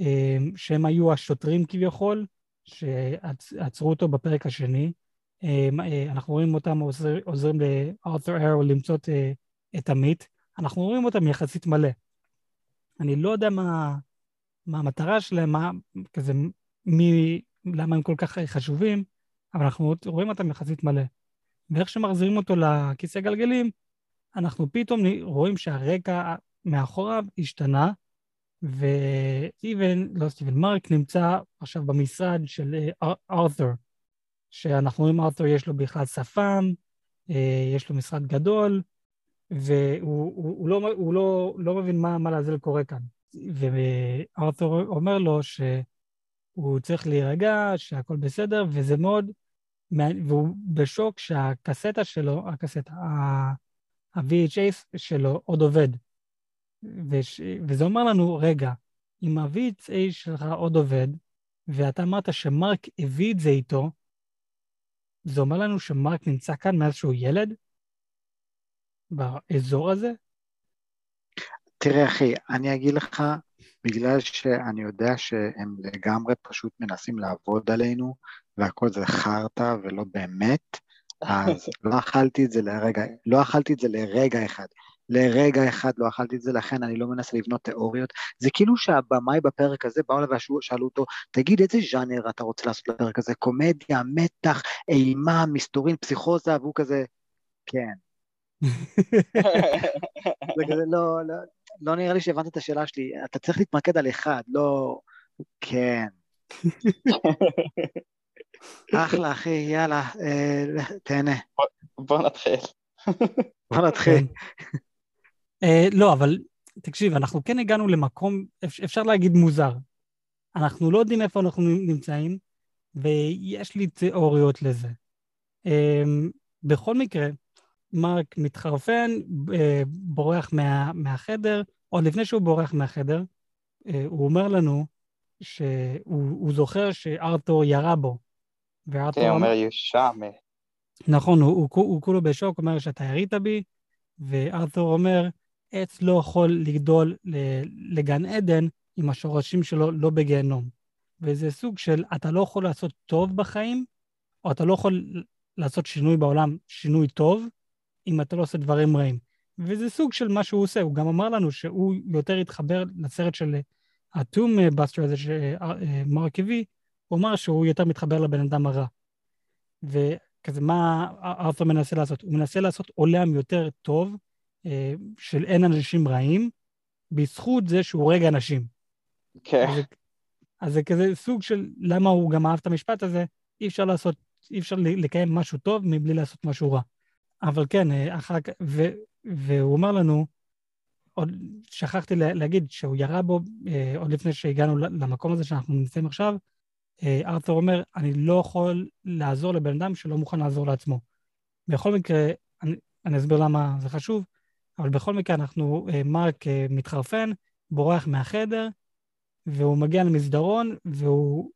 אה, שהם היו השוטרים כביכול, שעצרו אותו בפרק השני. אה, אה, אנחנו רואים אותם עוזר, עוזרים לארת'ר ארו למצוא את המיט. אנחנו רואים אותם יחסית מלא. אני לא יודע מה, מה המטרה שלהם, מה, כזה, מי, למה הם כל כך חשובים, אבל אנחנו רואים אותם יחסית מלא. ואיך שמחזירים אותו לכיסא גלגלים, אנחנו פתאום רואים שהרקע מאחוריו השתנה, וסטיבן, לא סטיבן, מרק נמצא עכשיו במשרד של ארת'ר, שאנחנו רואים ארת'ר יש לו בכלל שפם, אה, יש לו משרד גדול, והוא הוא, הוא לא, הוא לא, לא מבין מה, מה לעזל קורה כאן. וארת'ר אומר לו שהוא צריך להירגע, שהכל בסדר, וזה מאוד, והוא בשוק שהקסטה שלו, הקסטה, ה-VHS שלו עוד עובד. וש... וזה אומר לנו, רגע, אם ה-VHA שלך עוד עובד, ואתה אמרת שמרק הביא את זה איתו, זה אומר לנו שמרק נמצא כאן מאז שהוא ילד? באזור הזה? תראה, אחי, אני אגיד לך, בגלל שאני יודע שהם לגמרי פשוט מנסים לעבוד עלינו, והכל זה חרטא ולא באמת, אז לא אכלתי את זה לרגע, לא אכלתי את זה לרגע אחד. לרגע אחד לא אכלתי את זה, לכן אני לא מנסה לבנות תיאוריות. זה כאילו שהבמאי בפרק הזה באו אליו ושאלו אותו, תגיד, איזה ז'אנר אתה רוצה לעשות לפרק הזה? קומדיה, מתח, אימה, מסתורין, פסיכוזה, והוא כזה, כן. זה כזה, לא, לא, לא נראה לי שהבנת את השאלה שלי, אתה צריך להתמקד על אחד, לא... כן. אחלה, אחי, יאללה, אה, תהנה. בוא נתחיל. בוא נתחיל. כן. אה, לא, אבל תקשיב, אנחנו כן הגענו למקום, אפשר להגיד מוזר. אנחנו לא יודעים איפה אנחנו נמצאים, ויש לי תיאוריות לזה. אה, בכל מקרה, מרק מתחרפן, אה, בורח מה, מהחדר, עוד לפני שהוא בורח מהחדר, הוא אומר לנו שהוא זוכר שארתור ירה בו. וארתור... כן, אומר ישמע. נכון, הוא, הוא, הוא כולו בשוק, אומר שאתה ירית בי, וארתור אומר, עץ לא יכול לגדול לגן עדן אם השורשים שלו לא בגיהנום. וזה סוג של, אתה לא יכול לעשות טוב בחיים, או אתה לא יכול לעשות שינוי בעולם, שינוי טוב, אם אתה לא עושה דברים רעים. וזה סוג של מה שהוא עושה, הוא גם אמר לנו שהוא יותר התחבר לסרט של הטום בסטר הזה שמרק הביא, הוא אמר שהוא יותר מתחבר לבן אדם הרע. וכזה, מה ארתור מנסה לעשות? הוא מנסה לעשות עולם יותר טוב, אה, של אין אנשים רעים, בזכות זה שהוא הורג אנשים. כן. אז, אז זה כזה סוג של למה הוא גם אהב את המשפט הזה, אי אפשר לעשות, אי אפשר לקיים משהו טוב מבלי לעשות משהו רע. אבל כן, אה, אחר כך, והוא אומר לנו, עוד שכחתי להגיד שהוא ירה בו, אה, עוד לפני שהגענו למקום הזה שאנחנו נמצאים עכשיו, ארתור אומר, אני לא יכול לעזור לבן אדם שלא מוכן לעזור לעצמו. בכל מקרה, אני, אני אסביר למה זה חשוב. אבל בכל מקרה אנחנו, אה, מרק אה, מתחרפן, בורח מהחדר, והוא מגיע למסדרון, והוא,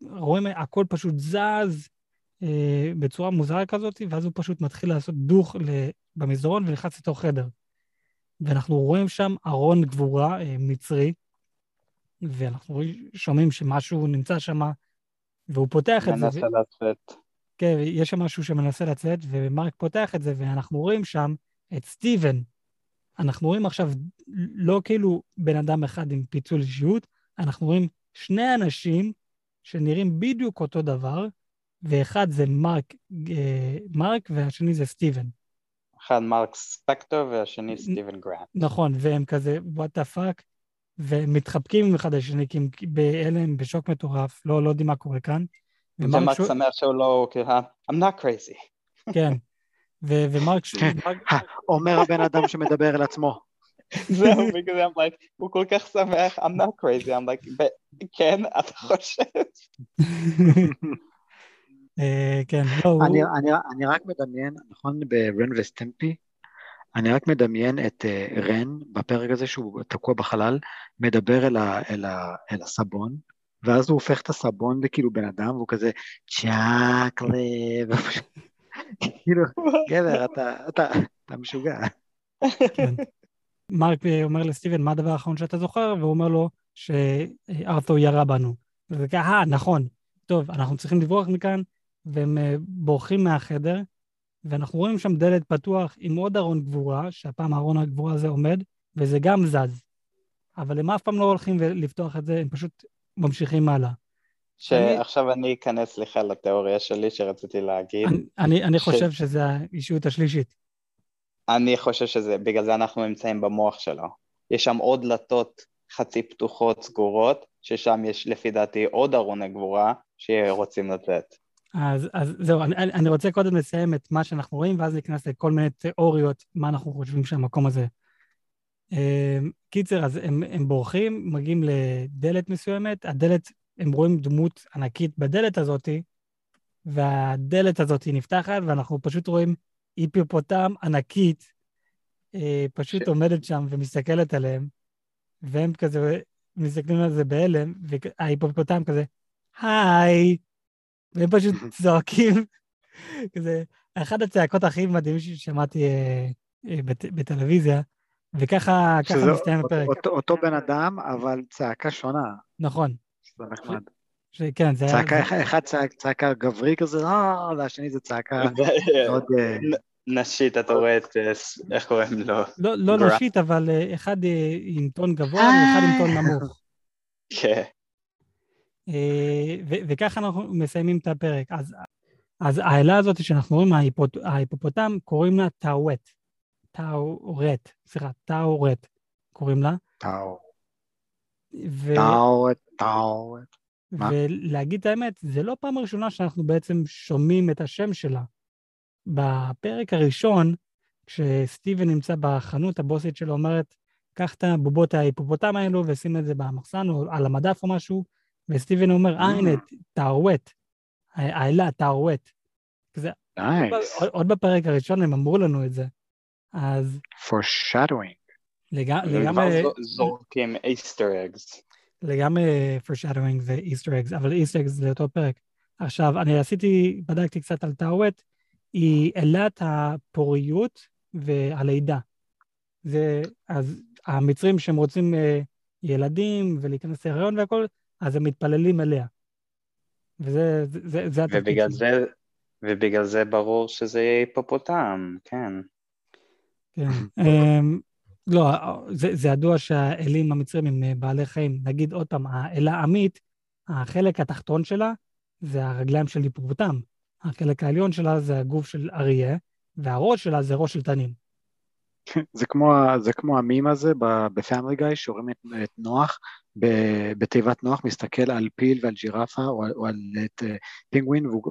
רואים, הכל פשוט זז אה, בצורה מוזרה כזאת, ואז הוא פשוט מתחיל לעשות דוך במסדרון ונכנס לתוך חדר. ואנחנו רואים שם ארון גבורה אה, מצרי, ואנחנו שומעים שמשהו נמצא שם, והוא פותח את זה. מנסה לצאת. כן, יש שם משהו שמנסה לצאת, ומרק פותח את זה, ואנחנו רואים שם את סטיבן. אנחנו רואים עכשיו לא כאילו בן אדם אחד עם פיצול אישיות, אנחנו רואים שני אנשים שנראים בדיוק אותו דבר, ואחד זה מרק, אה, מרק והשני זה סטיבן. אחד מרק ספקטור והשני סטיבן גרנט. נכון, והם כזה, what the fuck, ומתחבקים עם אחד השני, כי הם בהלם, בשוק מטורף, לא, לא יודעים מה קורה כאן. ומרק שמח שהוא לא, כאילו, I'm not crazy. כן, ומרק... אומר הבן אדם שמדבר אל עצמו. זהו, בגלל זה I'm like, הוא כל כך שמח, I'm not crazy, I'm like, כן, אתה חושב? אה, כן, לא, אני רק מדמיין, נכון, ברן וסטמפי, אני רק מדמיין את uh, רן בפרק הזה שהוא תקוע בחלל, מדבר אל, ה, אל, ה, אל הסבון, ואז הוא הופך את הסבון לכאילו בן אדם, והוא כזה צ'אק לב, כאילו, גבר, אתה, אתה, אתה משוגע. כן. מרק אומר לסטיבן, מה הדבר האחרון שאתה זוכר? והוא אומר לו שארתור ירה בנו. וזה ככה, אה, נכון, טוב, אנחנו צריכים לברוח מכאן, והם אה, בורחים מהחדר, ואנחנו רואים שם דלת פתוח עם עוד ארון גבורה, שהפעם הארון הגבורה הזה עומד, וזה גם זז. אבל הם אף פעם לא הולכים לפתוח את זה, הם פשוט ממשיכים הלאה. שעכשיו אני אכנס לך לתיאוריה שלי שרציתי להגיד. אני, אני, אני ש... חושב שזה האישיות השלישית. אני חושב שזה, בגלל זה אנחנו נמצאים במוח שלו. יש שם עוד דלתות חצי פתוחות, סגורות, ששם יש לפי דעתי עוד ארוני גבורה שרוצים לצאת. אז, אז זהו, אני, אני רוצה קודם לסיים את מה שאנחנו רואים, ואז להיכנס לכל מיני תיאוריות, מה אנחנו חושבים שהמקום הזה. אמ, קיצר, אז הם, הם בורחים, מגיעים לדלת מסוימת, הדלת, הם רואים דמות ענקית בדלת הזאתי, והדלת הזאת נפתחת, ואנחנו פשוט רואים היפופוטם ענקית, אה, פשוט ש... עומדת שם ומסתכלת עליהם, והם כזה מסתכלים על זה בהלם, וההיפופוטם כזה, היי, והם פשוט צועקים, כזה, אחד הצעקות הכי מדהימים ששמעתי אה, אה, בט, בטלוויזיה, וככה מסתיים הפרק. אותו, אותו בן אדם, אבל צעקה שונה. נכון. זה נחמד. כן, זה צעקה, היה... אחד צעק, צעקה גברי כזה, אה, והשני זה צעקה מאוד... אה, נשית, אתה רואה את, איך קוראים לו? לא, לא נשית, אבל אחד עם טון גבוה ואחד עם טון נמוך. כן. וככה אנחנו מסיימים את הפרק. אז, אז האלה הזאת שאנחנו רואים, ההיפופ... ההיפופוטם, קוראים לה טאווט. טאורט, סליחה, טאורט קוראים לה. טאו. טאורט, טאורט. ולהגיד את האמת, זה לא פעם ראשונה שאנחנו בעצם שומעים את השם שלה. בפרק הראשון, כשסטיבן נמצא בחנות, הבוסית שלו אומרת, קח את הבובות ההיפופוטם האלו ושים את זה במחסן או על המדף או משהו, וסטיבן אומר, אה, הנה, טאורט. האלה, טאורט. עוד בפרק הראשון הם אמרו לנו את זה. אז... foreshadowing. לגמרי... זורקים איסטר אגס. לגמרי foreshadowing זה איסטר אגס, אבל איסטר אגס זה אותו פרק. עכשיו, אני עשיתי, בדקתי קצת על טאווט, היא אלת הפוריות והלידה. זה, אז המצרים שהם רוצים uh, ילדים ולהיכנס להיריון והכל, אז הם מתפללים אליה. וזה זה, זה התפקיד ובגלל זה, ובגלל זה ברור שזה יהיה היפופוטם, כן. כן. אמ, לא, זה, זה ידוע שהאלים המצרים הם אה, בעלי חיים. נגיד עוד פעם, האלה עמית, החלק התחתון שלה זה הרגליים של היפופוטם. החלק העליון שלה זה הגוף של אריה, והראש שלה זה ראש של תנין. זה כמו, זה כמו המים הזה בפאמילי גיא, שרואים את, את נוח, בתיבת נוח, מסתכל על פיל ועל ג'ירפה או, או על את uh, פינגווין, והוא,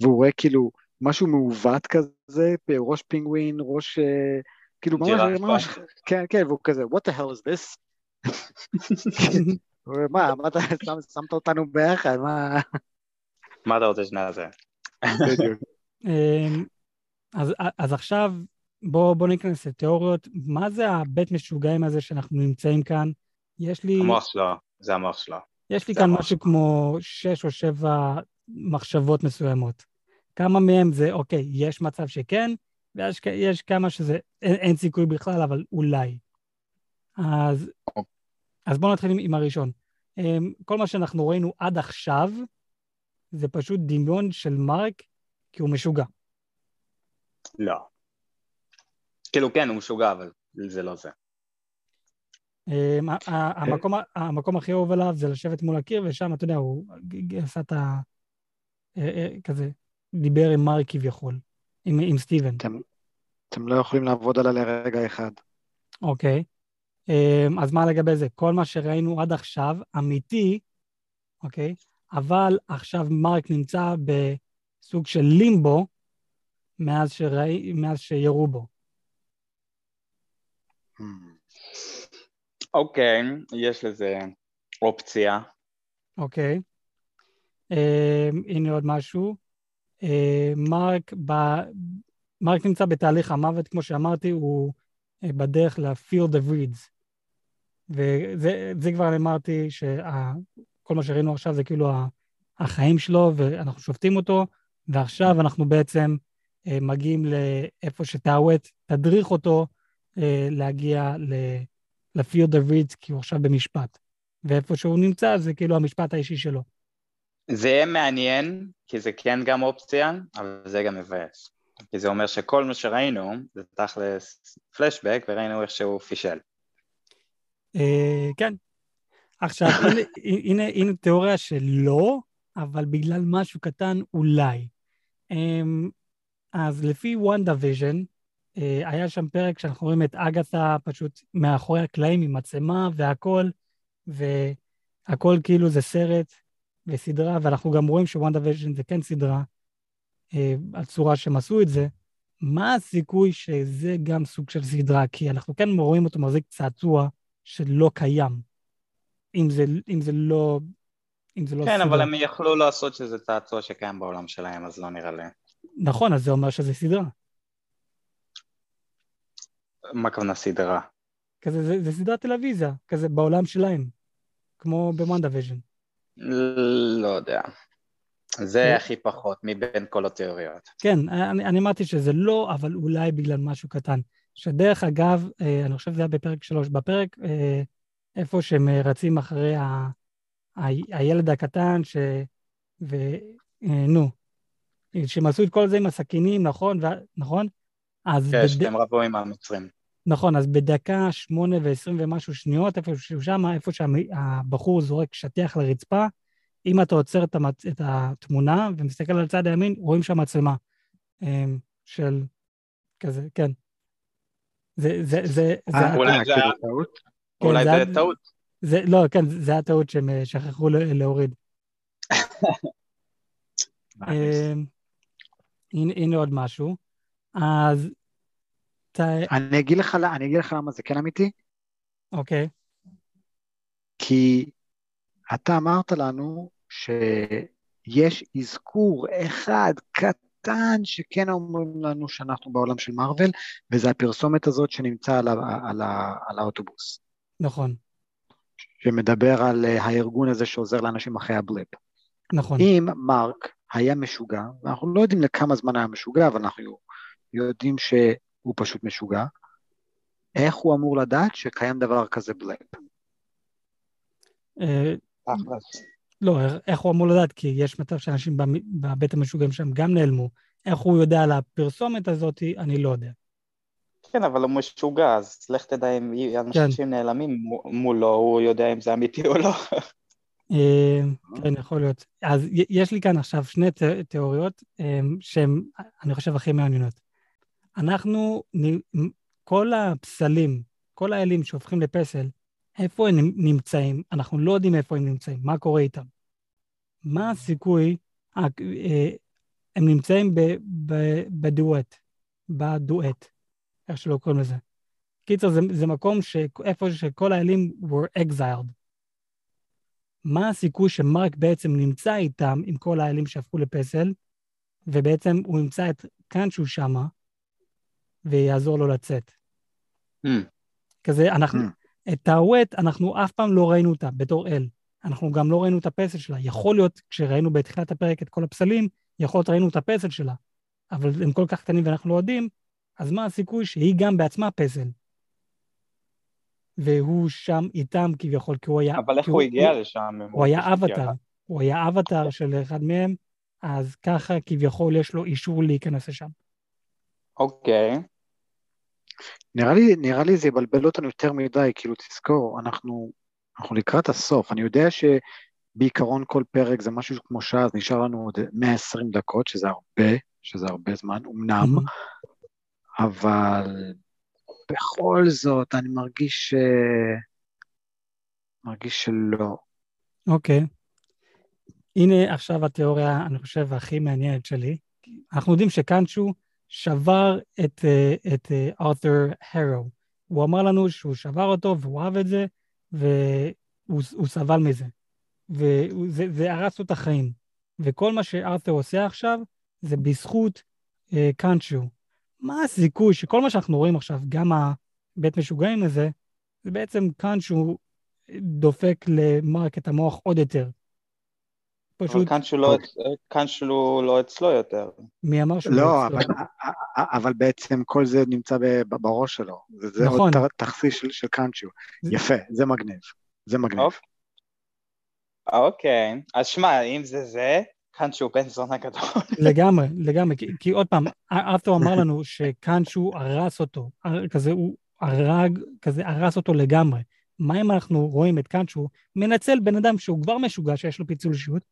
והוא רואה כאילו משהו מעוות כזה, ראש פינגווין, ראש... Uh, כאילו ממש, ממש, כן, כן, והוא כזה, what the hell is this? מה, מה אתה שמת אותנו ביחד, מה... מה אתה רוצה שנעשה? אמ, אז עכשיו בואו בוא ניכנס לתיאוריות. מה זה הבית משוגעים הזה שאנחנו נמצאים כאן? יש לי... המוח שלו, זה המוח שלו. יש לי כאן משהו כמו שש או שבע מחשבות מסוימות. כמה מהם זה, אוקיי, יש מצב שכן, ויש כמה שזה, אין, אין סיכוי בכלל, אבל אולי. אז, אז בואו נתחיל עם, עם הראשון. אמ, כל מה שאנחנו ראינו עד עכשיו, זה פשוט דמיון של מרק, כי הוא משוגע. לא. כאילו כן, הוא משוגע, אבל זה לא זה. אמ, המקום, המקום הכי אהוב עליו זה לשבת מול הקיר, ושם, אתה יודע, הוא עשה את ה... אה, אה, כזה, דיבר עם מרק כביכול. עם, עם סטיבן. אתם, אתם לא יכולים לעבוד עליה לרגע אחד. אוקיי. אז מה לגבי זה? כל מה שראינו עד עכשיו אמיתי, אוקיי? אבל עכשיו מרק נמצא בסוג של לימבו מאז, שראי, מאז שירו בו. אוקיי, okay, יש לזה אופציה. אוקיי. Okay. Um, הנה עוד משהו. אה, מרק, ב... מרק נמצא בתהליך המוות, כמו שאמרתי, הוא אה, בדרך ל-field of reads. וזה כבר אמרתי שכל מה שראינו עכשיו זה כאילו החיים שלו, ואנחנו שופטים אותו, ועכשיו אנחנו בעצם אה, מגיעים לאיפה שטאווט תדריך אותו להגיע ל-field of reads, כי הוא עכשיו במשפט. ואיפה שהוא נמצא זה כאילו המשפט האישי שלו. זה יהיה מעניין, כי זה כן גם אופציה, אבל זה גם מבאס. כי זה אומר שכל מה שראינו זה תכלס פלשבק, וראינו איך שהוא פישל. אה, כן. עכשיו, הנה, הנה תיאוריה שלא, אבל בגלל משהו קטן אולי. אמ, אז לפי WandaVision, אה, היה שם פרק שאנחנו רואים את אגתה פשוט מאחורי הקלעים עם מצלמה והכל, והכל כאילו זה סרט וסדרה, ואנחנו גם רואים ש WandaVision זה כן סדרה, אה, הצורה שהם עשו את זה. מה הסיכוי שזה גם סוג של סדרה? כי אנחנו כן רואים אותו מחזיק צעצוע שלא קיים. אם זה, אם זה לא... אם זה לא כן, סדרה. אבל הם יכלו לעשות שזה צעצוע שקיים בעולם שלהם, אז לא נראה לי. נכון, אז זה אומר שזה סדרה. מה הכוונה סדרה? כזה, זה, זה סדרת טלוויזיה, כזה בעולם שלהם, כמו ב WandaVision. לא יודע. זה הכי פחות מבין כל התיאוריות. כן, אני, אני אמרתי שזה לא, אבל אולי בגלל משהו קטן. שדרך אגב, אה, אני חושב שזה היה בפרק שלוש, בפרק אה, איפה שהם רצים אחרי ה, ה, הילד הקטן, ש... ונו, אה, שהם עשו את כל זה עם הסכינים, נכון? ו... נכון? אז... כן, בד... שאתם רבו עם המצרים. נכון, אז בדקה שמונה ועשרים ומשהו שניות, איפה שהוא שם, איפה שהבחור זורק שטיח לרצפה, אם אתה עוצר את, המצ... את התמונה ומסתכל על צד הימין, רואים שם מצלמה של כזה, כן. זה, זה, זה, זה... אולי זה היה טעות? כן, אולי זה טעות. זה, לא, כן, זה היה טעות שהם אה, שכחו להוריד. אמ, הנה עוד משהו. אז... אני אגיד לך, אני אגיד לך למה זה כן אמיתי. אוקיי. כי אתה אמרת לנו שיש אזכור אחד קטן. שכן אומרים לנו שאנחנו בעולם של מארוול, וזה הפרסומת הזאת שנמצא על, ה, על, ה, על האוטובוס. נכון. שמדבר על אה, הארגון הזה שעוזר לאנשים אחרי הבלפ. נכון. אם מרק היה משוגע, ואנחנו לא יודעים לכמה זמן היה משוגע, אבל אנחנו יודעים שהוא פשוט משוגע, איך הוא אמור לדעת שקיים דבר כזה בלפ? אה, לא, איך הוא אמור לדעת? כי יש מצב שאנשים בבית המשוגעים שם גם נעלמו. איך הוא יודע על הפרסומת הזאת, אני לא יודע. כן, אבל הוא משוגע, אז לך תדע אם אנשים כן. נעלמים מולו, הוא יודע אם זה אמיתי או לא. אה, כן, יכול להיות. אז יש לי כאן עכשיו שני תיאוריות אה, שהן, אני חושב, הכי מעניינות. אנחנו, כל הפסלים, כל האלים שהופכים לפסל, איפה הם נמצאים? אנחנו לא יודעים איפה הם נמצאים, מה קורה איתם. מה הסיכוי, אה, הם נמצאים בדואט, בדואט, איך שלא קוראים לזה. קיצר, זה, זה מקום שאיפה שכל האלים were exiled. מה הסיכוי שמרק בעצם נמצא איתם, עם כל האלים שהפכו לפסל, ובעצם הוא ימצא את קאנצ'ו שמה, ויעזור לו לצאת. Mm. כזה, אנחנו, mm. את הווט, אנחנו אף פעם לא ראינו אותה בתור אל. אנחנו גם לא ראינו את הפסל שלה. יכול להיות, כשראינו בתחילת הפרק את כל הפסלים, יכול להיות ראינו את הפסל שלה, אבל הם כל כך קטנים ואנחנו לא יודעים, אז מה הסיכוי שהיא גם בעצמה פסל? והוא שם איתם כביכול, כי הוא היה... אבל איך הוא הגיע לשם? הוא, הוא היה אבטאר, הוא היה אבטאר של אחד מהם, אז ככה כביכול יש לו אישור להיכנס לשם. אוקיי. נראה לי, נראה לי זה יבלבל אותנו יותר מדי, כאילו תזכור, אנחנו אנחנו לקראת הסוף, אני יודע שבעיקרון כל פרק זה משהו כמו שעה, אז נשאר לנו עוד 120 דקות, שזה הרבה, שזה הרבה זמן, אמנם, אבל בכל זאת אני מרגיש, מרגיש שלא. אוקיי. Okay. הנה עכשיו התיאוריה, אני חושב, הכי מעניינת שלי. אנחנו יודעים שקאנצ'ו שבר את, את ארת'ר הרו. הוא אמר לנו שהוא שבר אותו והוא אהב את זה, והוא סבל מזה. וזה הרס לו את החיים. וכל מה שארת'ר עושה עכשיו, זה בזכות אה, קאנצ'ו. מה הסיכוי שכל מה שאנחנו רואים עכשיו, גם הבית משוגעים הזה, זה בעצם שהוא דופק למרק את המוח עוד יותר. אבל פשוט, כאן שהוא לא- כאן שהוא לא אצלו יותר. מי אמר שהוא לא, אצלו? אבל, אבל בעצם כל זה נמצא בראש שלו. זה, זה נכון. עוד ת- תכסיס של, של קאנצ'ו. זה- יפה, זה מגניב. זה מגניב. אוקיי. אוקיי, אז שמע, אם זה זה, שהוא בן זונה גדול. לגמרי, לגמרי, כי, כי עוד פעם, ארתור אמר לנו שקאנצ'ו הרס אותו, כזה הוא הרג, כזה הרס אותו לגמרי. מה אם אנחנו רואים את קאנצ'ו מנצל בן אדם שהוא כבר משוגע, שיש לו פיצול אישיות, אה,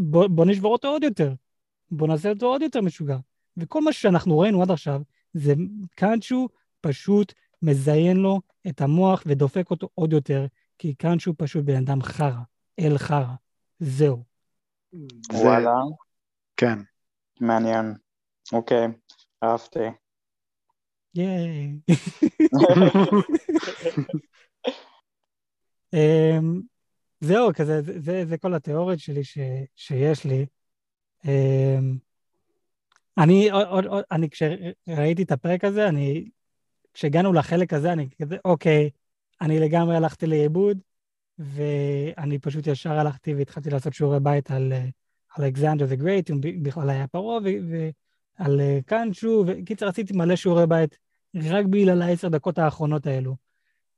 בוא, בוא נשבור אותו עוד יותר, בוא נעשה אותו עוד יותר משוגע. וכל מה שאנחנו ראינו עד עכשיו, זה קאנצ'ו פשוט מזיין לו את המוח ודופק אותו עוד יותר, כי קאנצ'ו פשוט בן אדם חרא, אל חרא, זהו. זה, וואלה, כן. מעניין. אוקיי, אהבתי. ייי. זהו, כזה, זה, זה, זה כל התיאוריות שלי ש, שיש לי. אמ, אני, עוד, עוד, אני, כשראיתי את הפרק הזה, אני, כשהגענו לחלק הזה, אני כזה, אוקיי, אני לגמרי הלכתי לאיבוד, ואני פשוט ישר הלכתי והתחלתי לעשות שיעורי בית על אה, אלכסנדר דה גרייט, אם בכלל היה פרעה, ועל אה, קאנצ'ו, וקיצר, עשיתי מלא שיעורי בית רק בגלל העשר דקות האחרונות האלו.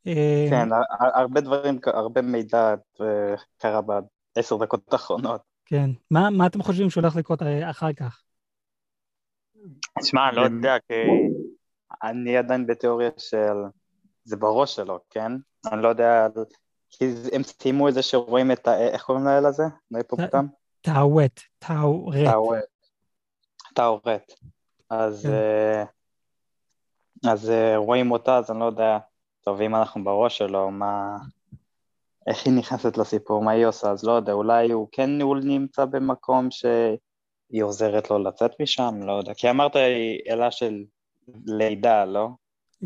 אה, כן, הר- הרבה דברים, הרבה מידע אה, קרה בעשר דקות האחרונות. כן. מה, מה אתם חושבים שהולך לקרות אה, אחר כך? שמע, אני לא יודע, כי אני עדיין בתיאוריה של... זה בראש שלו, כן? אני לא יודע, כי הם סיימו את זה שרואים את ה... איך קוראים לאל הזה? להיפופוטם? טאווט, טאורט. טאורט. טאורט. אז... כן. אה, אז אה, רואים אותה, אז אני לא יודע, טוב, אם אנחנו בראש שלו, מה... איך היא נכנסת לסיפור, מה היא עושה, אז לא יודע, אולי הוא כן הוא נמצא במקום שהיא עוזרת לו לצאת משם, לא יודע, כי אמרת היא אלה של לידה, לא?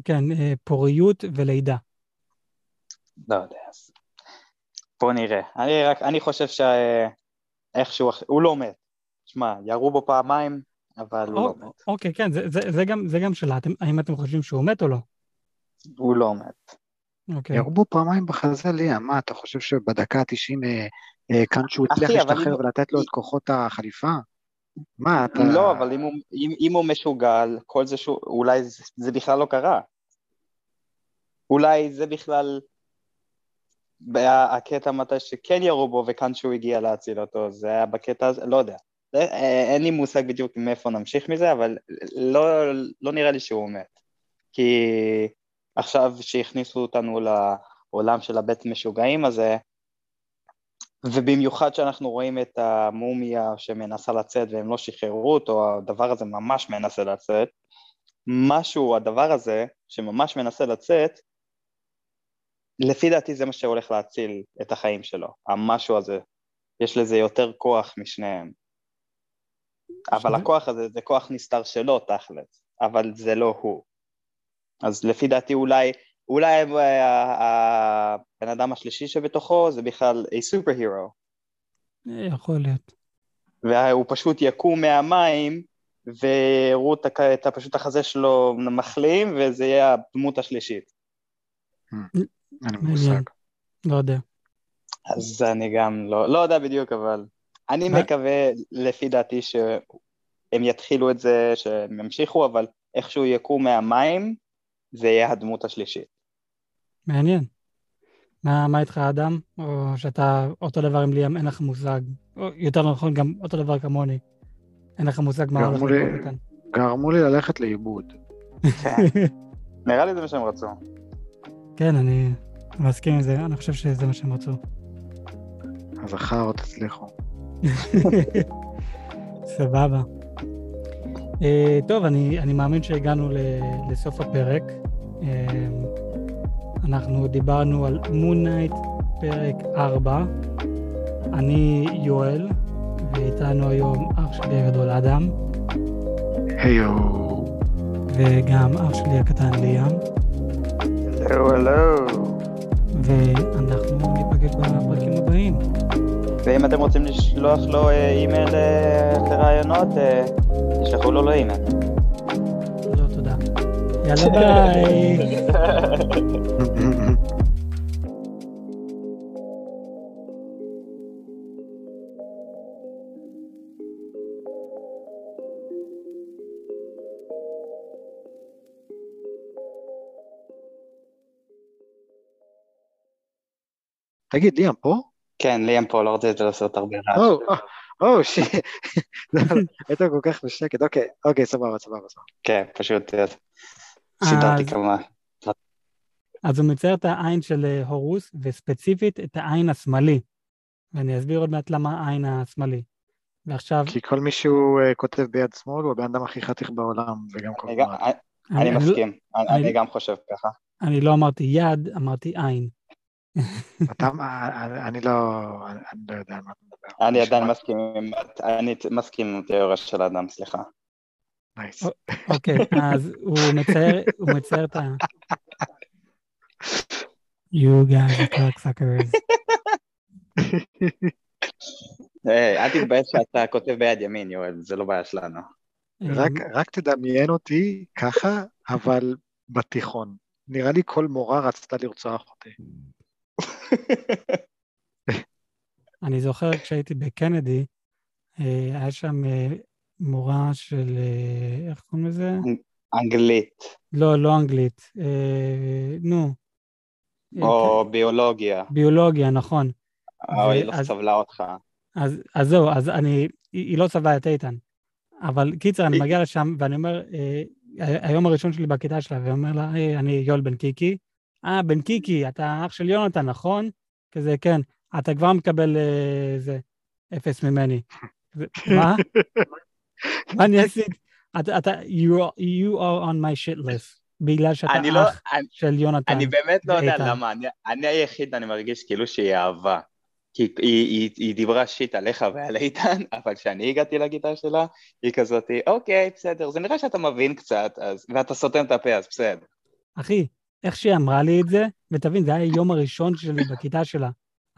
כן, אה, פוריות ולידה. לא יודע, אז בוא נראה. אני רק, אני חושב שאיכשהו, הוא לא מת. שמע, ירו בו פעמיים, אבל הוא לא או- מת. אוקיי, כן, זה, זה, זה, גם, זה גם שאלה. אתם, האם אתם חושבים שהוא מת או לא? הוא לא מת. אוקיי. ירו בו פעמיים בחזה ליאם, מה, אתה חושב שבדקה ה-90 קאנצ'ו הצליח אחי, אבל להשתחרר אם- ולתת לו את כוחות החליפה? מה, אתה... לא, אבל אם הוא, אם, אם הוא משוגל, כל זה שהוא, אולי זה, זה בכלל לא קרה. אולי זה בכלל הקטע מתי שכן ירו בו וכאן שהוא הגיע להציל אותו, זה היה בקטע הזה, לא יודע. אה, אין לי מושג בדיוק מאיפה נמשיך מזה, אבל לא, לא נראה לי שהוא מת. כי עכשיו שהכניסו אותנו לעולם של הבית משוגעים הזה, ובמיוחד שאנחנו רואים את המומיה שמנסה לצאת והם לא שחררו אותו, הדבר הזה ממש מנסה לצאת, משהו, הדבר הזה, שממש מנסה לצאת, לפי דעתי זה מה שהולך להציל את החיים שלו, המשהו הזה. יש לזה יותר כוח משניהם. אבל הכוח הזה זה כוח נסתר שלו תכלס, אבל זה לא הוא. אז לפי דעתי אולי, אולי ה- ה- הבן אדם השלישי שבתוכו זה בכלל a superhero, אה, יכול להיות. והוא פשוט יקום מהמים ויראו את, פשוט החזה שלו מחלים וזה יהיה הדמות השלישית. אין לי. מושג. לא יודע. אז אני גם לא, לא יודע בדיוק, אבל אני מה? מקווה, לפי דעתי, שהם יתחילו את זה, שהם ימשיכו, אבל איכשהו יקום מהמים, זה יהיה הדמות השלישית. מעניין. מה, מה איתך, אדם? או שאתה אותו דבר עם ליאם, אין לך מושג. או יותר נכון, גם אותו דבר כמוני. אין לך מושג מה הולך לקרות כאן. גרמו לי ללכת לאיבוד. כן. נראה לי זה מה שהם רצו. כן, אני מסכים עם זה, אני חושב שזה מה שהם רצו. אז אחר תצליחו. סבבה. אה, טוב, אני, אני מאמין שהגענו ל, לסוף הפרק. אה, אנחנו דיברנו על Moon Knight פרק 4. אני יואל, ואיתנו היום אח שלי הגדול אדם, היו. וגם אח שלי הקטן ליאם, הלו, הלו. ואנחנו ניפגש בפרקים הבאים. ואם אתם רוצים לשלוח לו אה, אימייל לרעיונות, אה, תשלחו לו לאימייל. לא, תודה. יאללה ביי. תגיד, ליאם פה? כן, ליאם פה, לא רציתי לעשות הרבה רעש. או, שיט. היית כל כך בשקט, אוקיי, אוקיי, סבבה, סבבה, סבבה. כן, פשוט סידרתי כמה. אז הוא מצייר את העין של אה, הורוס, וספציפית את העין השמאלי. ואני אסביר עוד מעט למה העין השמאלי. ועכשיו, כי כל מי שהוא אה, כותב ביד שמאל הוא הבן אדם הכי חתיך בעולם, וגם כל אני מסכים, אני גם חושב ככה. אני לא אמרתי יד, אמרתי עין. אתה, אני- לא, אני לא יודע על מה אתה מדבר. אני עדיין. מסכים עם- אני מסכים עם התיאוריה של האדם, סליחה. נייס. אוקיי, אז הוא מצייר, הוא מצייר את ה... You guys are cocksuckers. אה, אל תתבייש שאתה כותב ביד ימין, יואל, זה לא בעיה שלנו. רק, רק תדמיין אותי ככה, אבל בתיכון. נראה לי כל מורה רצתה לרצוח אותי. אני זוכר כשהייתי בקנדי, אה, היה שם אה, מורה של, אה, איך קוראים לזה? אנגלית, לא, לא אנגלית. אה, נו. אה, או ביולוגיה, ביולוגיה, נכון. או היא לא סבלה אותך. אז, אז זהו, אז אני, היא, היא לא סבלה את איתן. אבל קיצר, אני מגיע לשם ואני אומר, אה, היום הראשון שלי בכיתה שלה, ואני אומר לה, היי, אני יואל בן קיקי. אה, בן קיקי, אתה אח של יונתן, נכון? כזה, כן. אתה כבר מקבל אה, זה, אפס ממני. מה? מה אני עשיתי? אתה, אתה, you, are- you are on my shit list, בגלל שאתה לא, אח אני- של יונתן. אני באמת לא יודע. למה, אני- אני היחיד, אני מרגיש כאילו שהיא אהבה. כי היא, היא, היא דיברה שיט עליך ועל איתן, אבל כשאני הגעתי לגיטה שלה, היא כזאתי, אוקיי, בסדר, זה נראה שאתה מבין קצת, אז, ואתה סותם את הפה, אז בסדר. אחי, איך שהיא אמרה לי את זה, ותבין, זה היה היום הראשון שלי בכיתה שלה.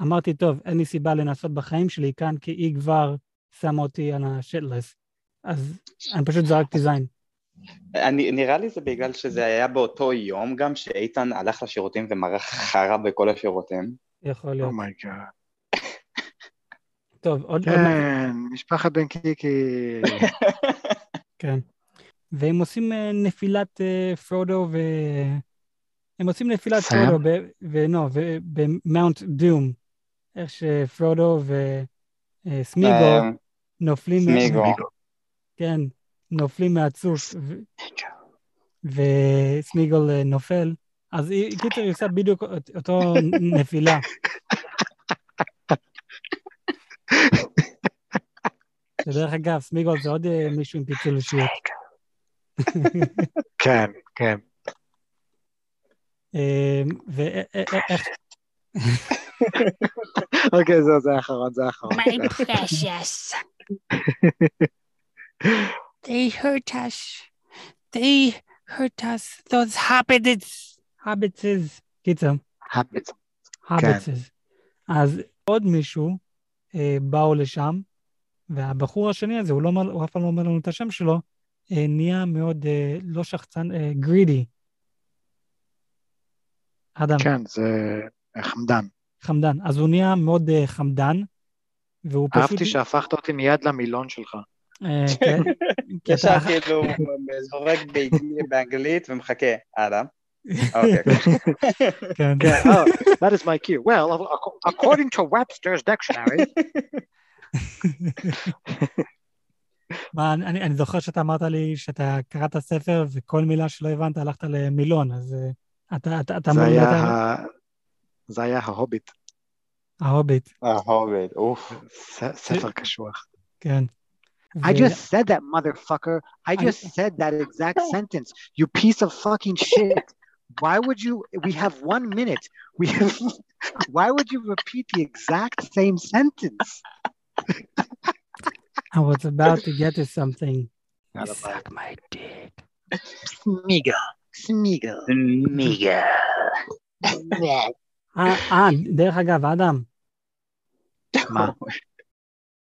אמרתי, טוב, אין לי סיבה לנסות בחיים שלי כאן, כי היא כבר שמה אותי על השיטלס. אז אני פשוט זרקתי זין. אני, נראה לי זה בגלל שזה היה באותו יום גם שאיתן הלך לשירותים ומרח חרא בכל השירותים. יכול להיות. Oh my God. טוב, עוד... עוד כן, משפחת בן קיקי. כן. והם עושים אה, נפילת אה, פרודו ו... הם עושים נפילת? פרודו ב... ונו, ו- ב Mount Doom. איך שפרודו וסמיגל אה, נופלים... סמיגל. כן, נופלים מהצוק, ו- וסמיגל אה, נופל. אז היא, קיצר, היא עושה בדיוק אות- אותו נפילה. ודרך אגב, סמיגל זה עוד אה, מישהו עם פיצול אישיות. כן, כן. אה, ואיך... אוקיי, זהו, זה האחרון, זה האחרון. My precious. they hurt us. They hurt us. Those hobbits. הביצז. קיצר, habits. הביצז. אז עוד מישהו אה, באו לשם, והבחור השני הזה, הוא, לא, הוא אף פעם לא אומר לנו את השם שלו, אה, נהיה מאוד אה, לא שחצן, אה, גרידי. אדם, כן, זה חמדן. חמדן. אז הוא נהיה מאוד אה, חמדן, והוא פשוט... אהבתי שהפכת אותי מיד למילון שלך. אה, כן, ישר. כאילו זורק באנגלית ומחכה, אדם. אוקיי. כן. כן, oh, that is my cue. Well, ac- according to Webster's dictionary, מה, אני, אני זוכר שאתה אמרת לי שאתה קראת ספר וכל מילה שלא הבנת הלכת למילון, אז uh, אתה, אתה, אתה זה אמור היה להיות ה- זה היה ההוביט, ההוביט, ההוביט, אוף. ס- ספר קשוח. כן. I ו- just said that, motherfucker. I I- just said that exact sentence. You piece of fucking shit. Why would you? We have one minute. We have. Why would you repeat the exact same sentence? I was about to get to something. יאללה, You suck my dick. Smeagol. Smeagol. מיגה. אה, אה, דרך אגב, אדם, מה?